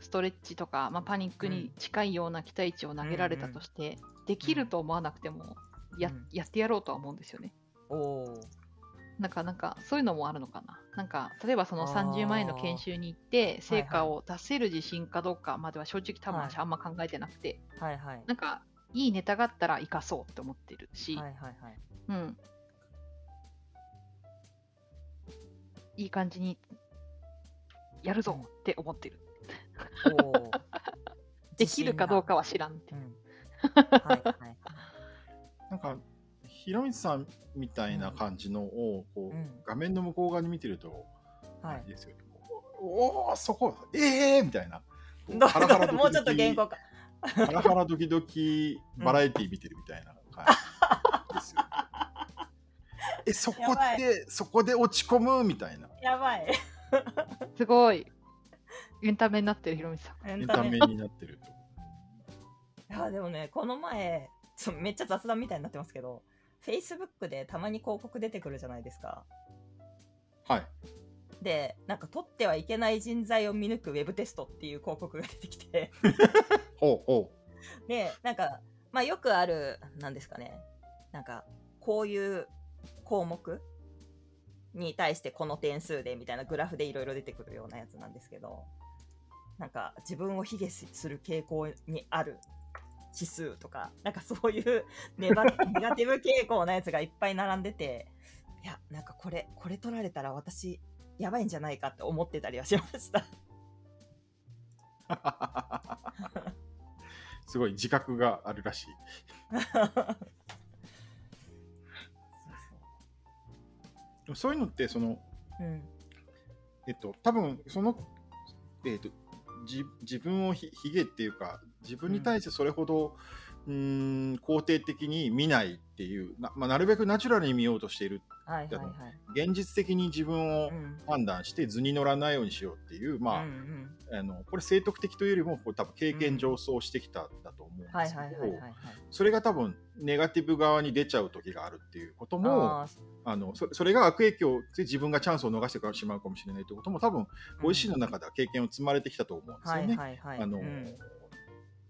ストレッチとか、まあ、パニックに近いような期待値を投げられたとして、できると思わなくてもや,、うんやってやろうとは思うんですよね。おー。なんか、なんか、そういうのもあるのかな。なんか、例えばそのあー。30万円の研修に行って、成果はい。を出せる自信かどうかまでは正直多分はい。私あんま考えてなくて、はいはい。なんか、いいネタがあったら生かそうって思ってるし、はいはいはい。うん。いい感じにやるぞって思ってる。できるかどうかは知らんって。うん。はいはいなんか、ひろみつさんみたいな感じのを、こう、うん画面の向こう側に見てると、はいですよね。おお、そこ、ええー、みたいな。こうどうハラハラドキドキもうちょっと原稿か。ハラハラドキドキ バラエティ見てるみたいな感じですよ。え、そこやばで、そこで落ち込むみたいな。やばい。すごい。エンタメになってるひろみさん。エエンタメになってると。いやでもねこの前そうめっちゃ雑談みたいになってますけど Facebook でたまに広告出てくるじゃないですか。はい。でなんか取ってはいけない人材を見抜くウェブテストっていう広告が出てきて。ほうほでなんかまあよくあるなんですかね。なんかこういう項目に対してこの点数でみたいなグラフでいろいろ出てくるようなやつなんですけどなんか自分を卑下する傾向にある指数とかなんかそういう ネバネガティブ傾向なやつがいっぱい並んでていやなんかこれこれ取られたら私やばいんじゃないかって思ってたりはしました。う。すごい自覚があるらしい。でもそういうのって、その、うんえっと、多分その、えっと、じ自分をひひげっていうか、自分に対してそれほど、うーん、肯定的に見ないっていう、なまあ、なるべくナチュラルに見ようとしている、はいはいはい。現実的に自分をうん。判断して図に乗らないようにしようっていう、まあ、うんうんあのこれ正徳的というよりもこれ多分経験上そうしてきたんだと思うんですはいけ。どそれが多分ネガティブ側に出ちゃう時があるっていうこともああのそそれが悪影響で自分がチャンスを逃してしまうかもしれないということも多分ーご自身の中では経験を積まれてきたと思うんですはいよね。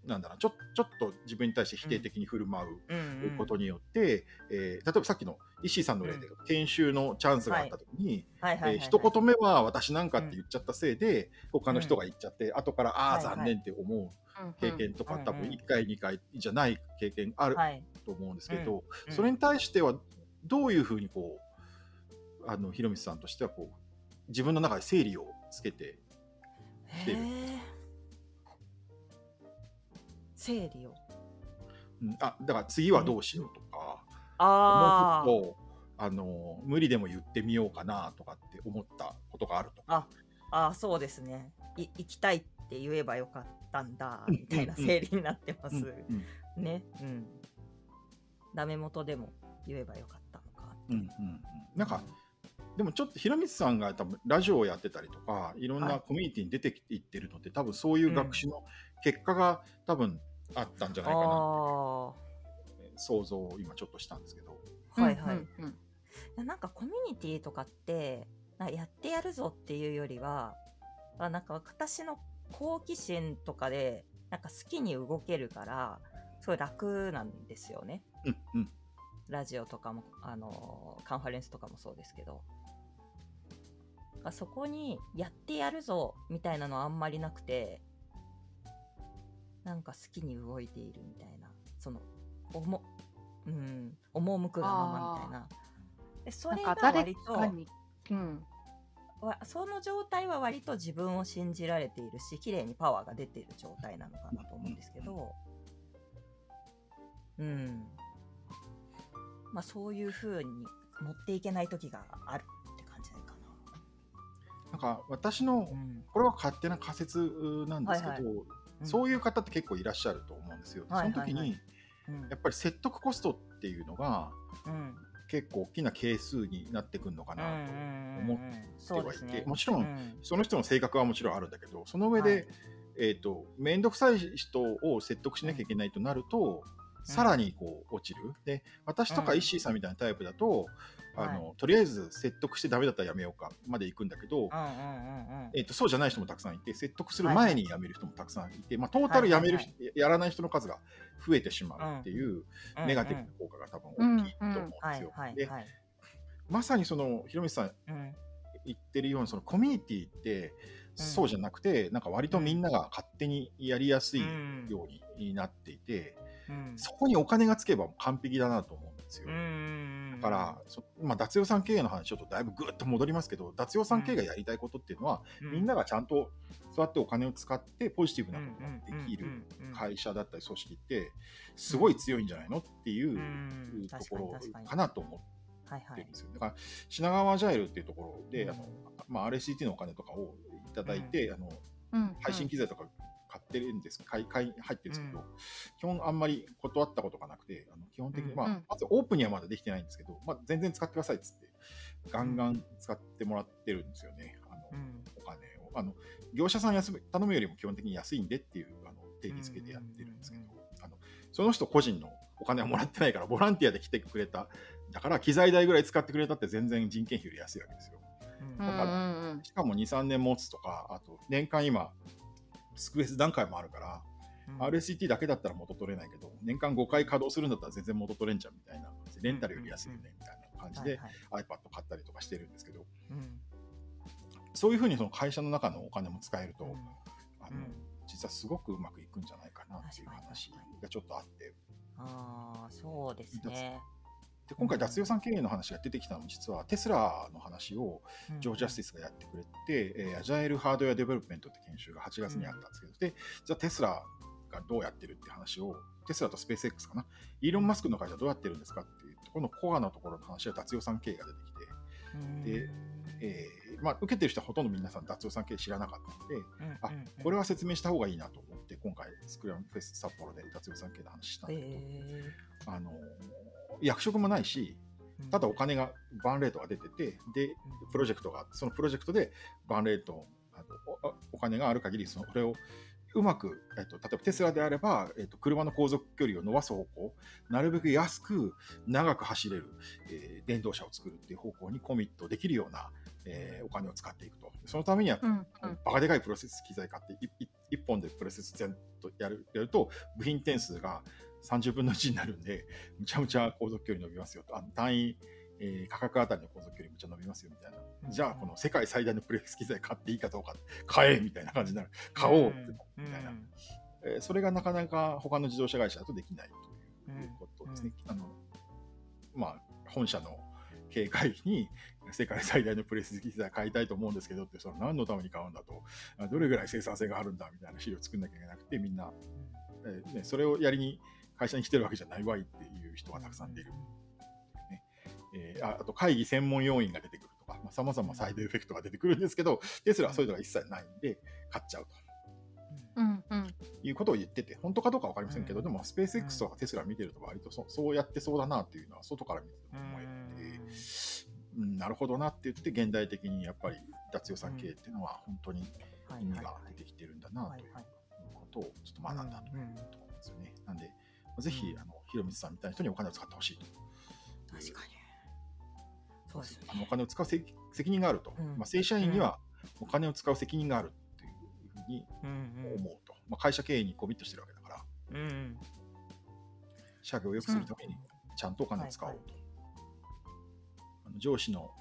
なんだろうちょちょっと自分に対して否定的に振る舞ううんうん。ことによって、えー例えばさっきの石井さんの例で、研修のチャンスがあった時に、はい。はいはいはいえー一言目は私なんかって言っちゃったせいで、他の人が言っちゃって、後からああはいはい。残念って思う経験とか、うん多分うん。1回2回じゃない経験あるはい。と思うんですけど、うん。それに対してはどういうふうにこうあの広光さんとしてはこう自分の中で整理をつけて来てる？へー整理を。うんあだから次はどうしようとか、あもうちょっとあの無理でも言ってみようかなとかって思ったことがあるとか。あ。ああ、そうですね。い行きたいって言えばよかったんだ、うんみたいな整理になってます。うんうんね。うん。ダメ元でも言えばよかったのか。うんうんうんなんかでもちょっと広光さんが多分ラジオをやってたりとかいろんはないコミュニティに出てきていってるのって多分そういう学習の結果が多分あったんじゃないかなあって想像を今ちょっとしたんですけど。あ。はいはい。うんうんいやなんかコミュニティとかってなんかやってやるぞっていうよりはあなんか私の好奇心とかでなんか好きに動けるからすごい楽なんですよねうんうんラジオとかもあのカンファレンスとかもそうですけどあそこにやってやるぞみたいなのはあんまりなくてなんか好きに動いているみたいなそのおもうん赴くがままみたいな。でそれが割とうん、わその状態は割と自分を信じられているし綺麗にパワーが出ている状態なのかなと思うんですけど。うん。まあそういう風に持っていけない時があるって感じかな。んか私のな、うん。これは勝手な仮説なんですけど、はいはいそういう方って結構いらっしゃると思うんですよ。その時にうん。やっぱり説得コストっていうのがうん。結構大きな係数になってくるのかなとうん思っうんてはいて。もちろんうん。その人の性格はもちろんあるんだけどその上で、はい。えー、と面倒くさい人を説得しなきゃいけないとなると、さらにこう落ちる。で私とかうん。イッシーさんみたいなタイプだと、あのはとりあえず説得してダメだったらやめようかまで行くんだけど、うんうんうんうん。えー、とそうじゃない人もたくさんいて説得する前に辞める人もたくさんいて、まあ、トータル辞める人、やらない人の数が増えてしまうっていううん。ネガティブな効果が多分大きいと思うんではいすよ。ではいはい。まさにそのひろみさんうん。言ってるようにそのコミュニティってそうじゃなくて、なんか割とみんなが勝手にやりやすいうんようになっていて、うん。そこにお金がつけば完璧だなと思うんですよ。うんから、そまあ、脱予算経営の話ちょっとだいぶぐっと戻りますけど脱予算経営がやりたいことっていうのは、うん。みんながちゃんとそうやってお金を使ってポジティブなことができる会会社だったり組織ってすごい強いんじゃないのっていううん。ところ確かなと思はいはいってるんですよ。だから品川アジャイルっていうところで、うん。あのまあ、RSCT のお金とかをいただいて、あのうん。配信機材とか買ってるんです買い買い入ってるんですけど、基本あんまり断ったことがなくてあの基本的に、うん。まあうん。まずオープンにはまだできてないんですけど、まあ、全然使ってくださいっつってガンガン使ってもらってるんですよね。あの、うん。お金を。あの業者さん休む頼むよりも基本的に安いんでっていうあの定義付けでやってるんですけど、うんうんあのその人個人のお金はもらってないからボランティアで来てくれた。だから機材代ぐらい使ってくれたって全然人件費より安いわけですよ。うん。うんうんうん。しかも2、3年持つとか、あと年間今、スクエス段階もあるから、うん。RSCT だけだったら元取れないけど、年間5回稼働するんだったら全然元取れんじゃんみたいな、レンタルより安いよねみたいな感じではい。iPad 買ったりとかしてるんですけど、うんそういうふうにその会社の中のお金も使えると、うん。あのうん。実はすごくうまくいくんじゃないかなっていう話がちょっとあって、ああそうですね。で今回脱予算経営の話が出てきたのも実はテスラの話をジョー・ジャスティスがやってくれて、えー、 Agile Hardware Development って研修が8月にあったんですけど、で、じゃあテスラがどうやってるって話を、テスラとスペース X かな、イーロン・マスクの会社どうやってるんですかっていうところのコアなところの話は脱予算経営が出てきて、うん。でえーまあ、受けてる人はほとんど皆さん脱予算経営知らなかったので、うんあうんうん。これは説明した方がいいなと思って、今回、スクラムフェス札幌で脱予算経営の話したんだけど、へあの役職もないし、ーただお金が、バーンレートが出てて、で、プロジェクトがそのプロジェクトでバーンレート、あのおお金がある限り、それをうまく、えっと、例えばテスラであれば、えっと、車の航続距離を伸ばす方向、なるべく安く長く走れる、えー電動車を作るっていう方向にコミットできるような、えーお金を使っていくと。そのためには、うんうん。バカでかいプロセス機材買って、一本でプロセス全とやるやると、部品点数が30分の1になるんで、むちゃむちゃ航続距離伸びますよと。あの単位、えー価格あたりの航続距離むちゃ伸びますよみたいな。うんじゃあ、この世界最大のプレス機材買っていいかどうか、買えみたいな感じになる。買おうって、みたいな。えーそれがなかなか他の自動車会社だとできないということですね。あのまあ、本社の経営会議に世界最大のプレス機材買いたいと思うんですけどって、その何のために買うんだと、あどれぐらい生産性があるんだみたいな資料を作んなきゃいけなくて、みんな、えーね、それをやりに会社に来てるわけじゃないわいっていう人がたくさん出る。えーああと会議専門要員が出てくるとか、さまざ、まサイドエフェクトが出てくるんですけど、テスラはそういうのが一切ないんで、買っちゃうと。うんうん。いうことを言ってて、本当かどうか分かりませんけど、うん。でもスペース X とかテスラ見てると割とそそうやってそうだなっていうのは外から見てて思えて、うん、なるほどなって言って現代的にやっぱり脱予算経営っていうのは本当に意味が出てきてるんだなということをちょっと学んだというところですよね。なんで、ぜひ、あの、ひろみつさんみたいな人にお金を使ってほしいと。確かに。そうですよあのおね。金を使う責責任があると。うんまあ、正社員にはお金を使う責任があるっていうふうにうん思うと。まあ、会社経営にコミットしてるわけだから、うん。うん。社業を良くするためにちゃんとお金を使おうと。あの上司の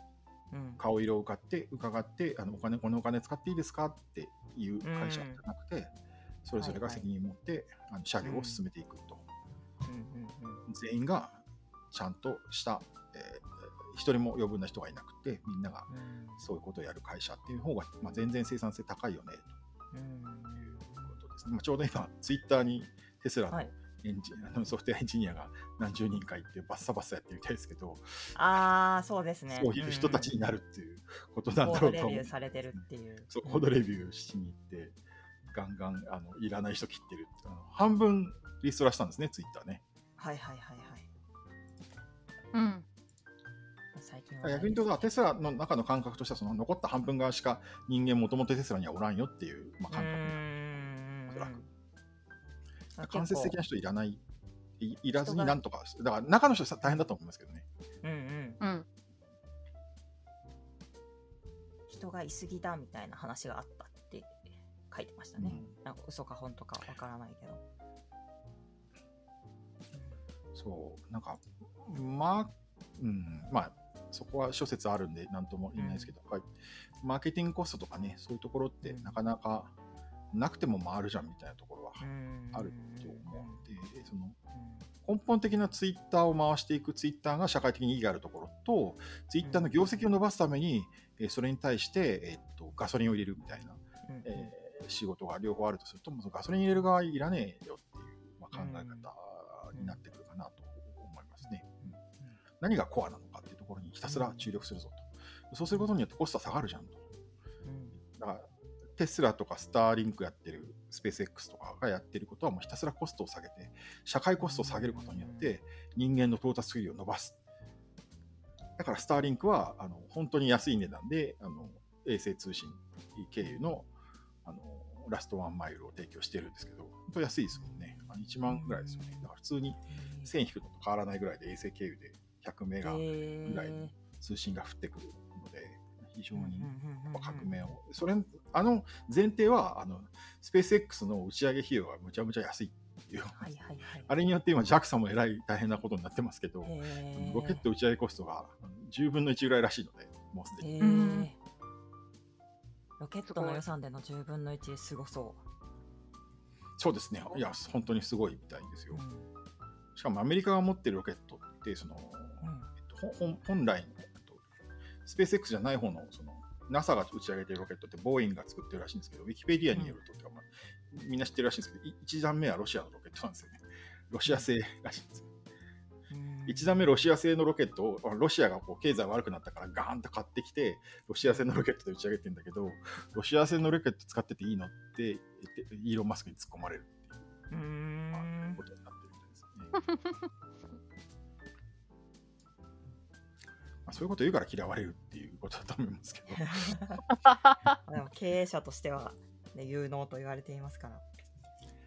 うん。顔色を伺って、伺ってあのお金、このお金使っていいですかっていう会社じゃなくて、それぞれが責任を持って、あの社業を進めていくと。うんうんうん。全員がちゃんとした、えー一人も余分な人がいなくて、みんながうんそういうことをやる会社っていう方が、まあ、全然生産性高いよねうんということですね。まあ、ちょうど今、ツイッターにテスラのはいエンジ、あのソフトウェアエンジニアが何十人かいて、バッサバッサやってみたいですけど、ああ、そうですね。そういう人たちになるっていうことなんだろうと思う。レビューされてるっていう。そうコードレビューしに行って、ガンガンあのいらない人切ってるあの半分リストラしたんですね、ツイッターね。はいはいはいはい。うん。最近は。逆に言うと、テスラの中の感覚としては、その残った半分側しか人間もともとテスラにはおらんよっていう、まあ、感覚。おそらく間接的な人いらない、いいらずになんとか、だから中の人大変だと思いますけどね。うんうん。うん。人がいすぎだみたいな話があったって書いてましたね、うん。なんか嘘か本当かわからないけどそう、なんか、まあ、うん、まあ、そこは諸説あるんで、なんとも言えないですけど、やっぱりマーケティングコストとかね、そういうところってうん。なかなかなくても回るじゃんみたいなところはうん。あると思うんで、そのうん根本的なツイッターを回していくツイッターが社会的に意義があるところと、ツイッターの業績を伸ばすために、えーそれに対して、えーっとガソリンを入れるみたいな、うん。えー仕事が両方あるとすると、ガソリン入れる側いらねえよっていう、まあ、考え方になってく何がコアなのかっていうところにひたすら注力するぞと。そうすることによってコストは下がるじゃんと。うんだからテスラとかスターリンクやってるスペース X とかがやってることはもうひたすらコストを下げて、社会コストを下げることによって人間の到達距離を伸ばす。だからスターリンクはあの本当に安い値段であの衛星通信経由のあのラストワンマイルを提供してるんですけど、本当安いですもんね。あの1万ぐらいですよね。だから普通に1000引くのと変わらないぐらいで衛星経由で100メガぐらいの通信が降ってくるので、非常に革命を、それあの前提はあのスペース X の打ち上げ費用がむちゃむちゃ安いっていう、はいはいはい。あれによって今 JAXA もえらい大変なことになってますけど、ロケット打ち上げコストが10分の1ぐらいらしいので、もうすでに。ロケットの予算での10分の1すごそそうですね、いや、本当にすごいみたいですう、よ。う。ん。しかもアメリカが持ってるロケットって、その本本来のえっとスペース X じゃない方のその NASA が打ち上げてるロケットってボーイングが作ってるらしいんですけど、ウィキペディアによると、てかまあみんな知ってるらしいんですけど、1段目はロシアのロケットなんですよね。ロシア製らしいんですよ。うん1段目ロシア製のロケットをロシアがこう経済悪くなったからガーンと買ってきてロシア製のロケットで打ち上げてんだけどロシア製のロケット使ってていいのって言ってイーロン・マスクに突っ込まれるっていうことになってるみたいですね。まあそういうこと言うから嫌われるっていうことだと思いますけど。でも経営者としては、ね、有能と言われていますから。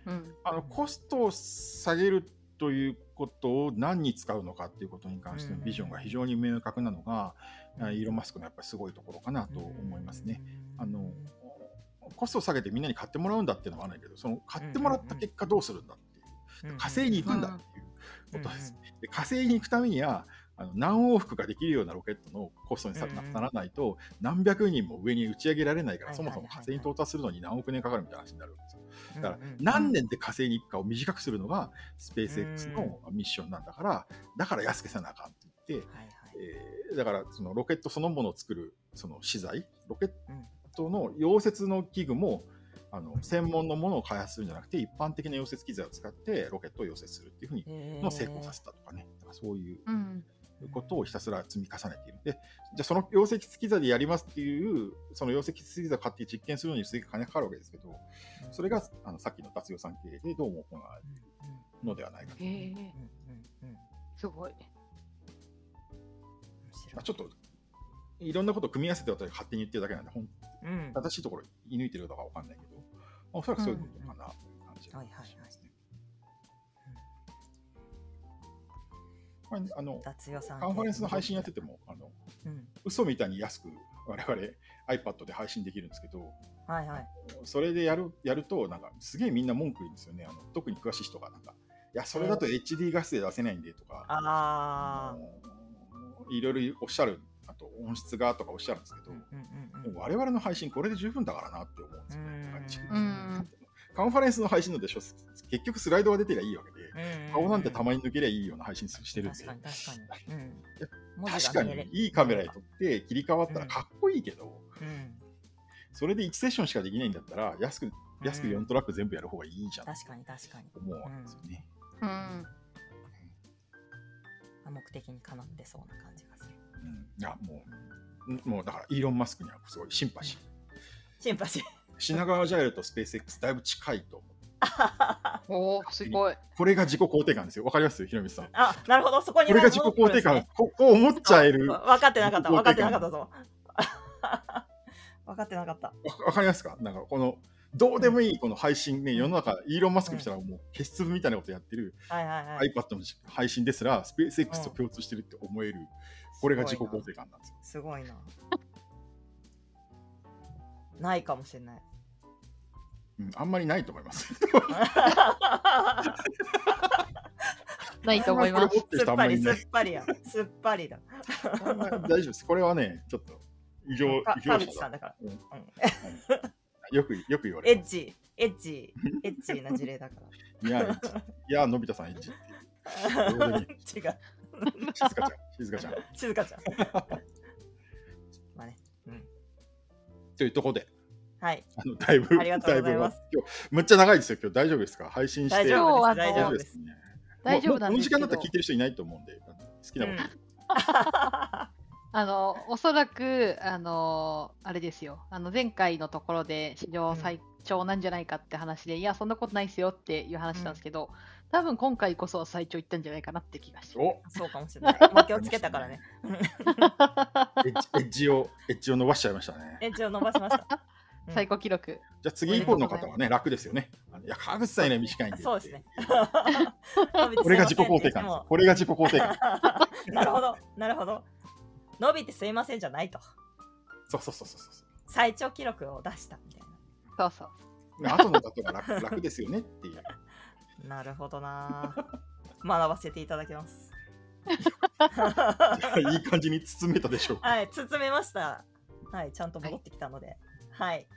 うん。あのコストを下げるということを何に使うのかっていうことに関してのビジョンが非常に明確なのが、あイーロン・マスクのやっぱりすごいところかなと思いますね。あのコストを下げてみんなに買ってもらうんだっていうのはあるんだけど、その買ってもらった結果どうするんだっていう、火星に行くんだっていうことです。で火星に行くためにはあの何往復かできるようなロケットのコストにさならないと何百人も上に打ち上げられないから、はいそもそも火星に到達するのに何億年かかるみたいな話になるんですよ。だだから何年で火星に行くかを短くするのがスペース X のミッションなんだから、だから安くせなあかんって言って、はいはいえーだからそのロケットそのものを作るその資材、ロケッうんトの溶接の器具もあの専門のものを開発するんじゃなくて、一般的な溶接機材を使ってロケットを溶接するっていうふうにの成功させたとかね、だからそういううん。ことをひたすら積み重ねている。で、じゃあその溶接機材でやりますっていう、その溶接機材を買って実験するのにすげえ金かかるわけですけど、それがあのさっきの脱予算経営でどうも行われているのではないかと。すごい。まあ、ちょっといろんなことを組み合わせて私が勝手に言ってるだけなんで、ほんうん正しいところ射抜いてるかわかんないけど、まあ、おそらくそういうことかなという感じがはいはいはいしますね。まああの脱予算カンファレンスの配信やってても、あのうん。嘘みたいに安く我々 iPad で配信できるんですけど、はいはい。それでやるやると、なんかすげえみんな文句言うんですよね。あの特に詳しい人がなんか、いや、それだと HD 画質で出せないんでとか、あのいろいろおっしゃる、あと音質がとかおっしゃるんですけど、ーうんうん我々の配信これで十分だからなって思うんですよね。カンファレンスの配信のでしょ。結局スライドが出てりゃいいわけで、うん顔なんてたまに抜けりゃいいような配信してるんで確、かに確かに、確かに。いいカメラに撮って切り替わったらかっこいいけど、うん。それで1セッションしかできないんだったら、安く安く4トラック全部やる方がいいじゃん。と確かに確かに。思うわけですよね。うん。目的にかなってそうな感じがする。うん、いやもう、もうだからイーロン・マスクにはすごいシンパシー。シンパシー品川ジャイルとスペース X だいぶ近いと思 おお、すごい。これが自己肯定感ですよ。わかります？ひろみさん。あ、なるほど、そこにこれが自己肯定感、ね、ここう思っちゃえる。分かってなかった、分かってなかったわぞ。分かってなかった。わかりますか？なんかこの、どうでもいいこの配信ね、世の中、イーロン・マスクにしたらもう消し粒みたいなことやってるはいはいはい。iPad の配信ですら、スペース X と共通してるって思える、これが自己肯定感なんですよ。すごいな。ないかもしれない。うん、あんまりないと思います。ないと思います。すっぱりすっぱりや。すっぱりだ。あんまり大丈夫です。これはね、ちょっと異常、異常か川口者だ。さんだから。うんうんよく、よく言われます。エッチ、エッチ、エッチな事例だから。いや、エッチいや、のび太さんエッチっていう。どうでもいい違う。静香ちゃん、静香ちゃん。静香ちゃん。というところで、はい。あのだいぶ、ありがとうございますだぶ今日、むっちゃ長いですよ。今日大丈夫ですか？配信して。大丈夫です。大丈夫です。ね。大丈夫なんもうですけどこの時間だったら聞いてる人いないと思うんで、好きなこと。あの、おそらく、あの、あれですよ。あの、前回のところで史上最長なんじゃないかって話で、いや、そんなことないですよっていう話なんですけど、多分今回こそ最長いったんじゃないかなって気がします。おそうかもしれない。気をつけたからね。エッジエッジを、エッジを伸ばしちゃいましたね。エッジを伸ばしました。う ん最高記録。じゃあ次以降の方はね、楽ですよね。いや、川口さんよりは短いんで。そうですね。これが自己肯定感ですよ。これが自己肯定感。なるほど、なるほど。伸びてすいませんじゃないと。そうそうそうそうそう。最長記録を出したみたいそうそう。後の方が楽楽ですよねっていう。な。なるほどな。学ばせていただきます。いい感じに包めたでしょうか。はい、包めました。はい、ちゃんと戻ってきたので。はい。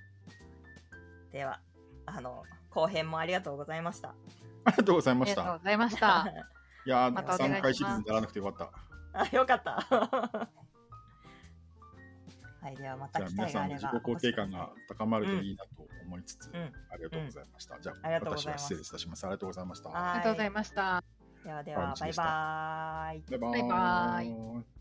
では、あの、後編もありがとうございました。ありがとうございまありがとうした。ございました。いやー、またお願いします3回シリーズにならなくてよかった。あ、よかった。はい、ではまたじゃあ皆さんの機会があれば。自己肯定感が高まるといいなと思いつつ、うんありがとうございました。じゃありあがとうございます私は失礼いたします。ありがとうございました。はいありがとうございました。ではでは、バイバーイ。バイババイバーイイ。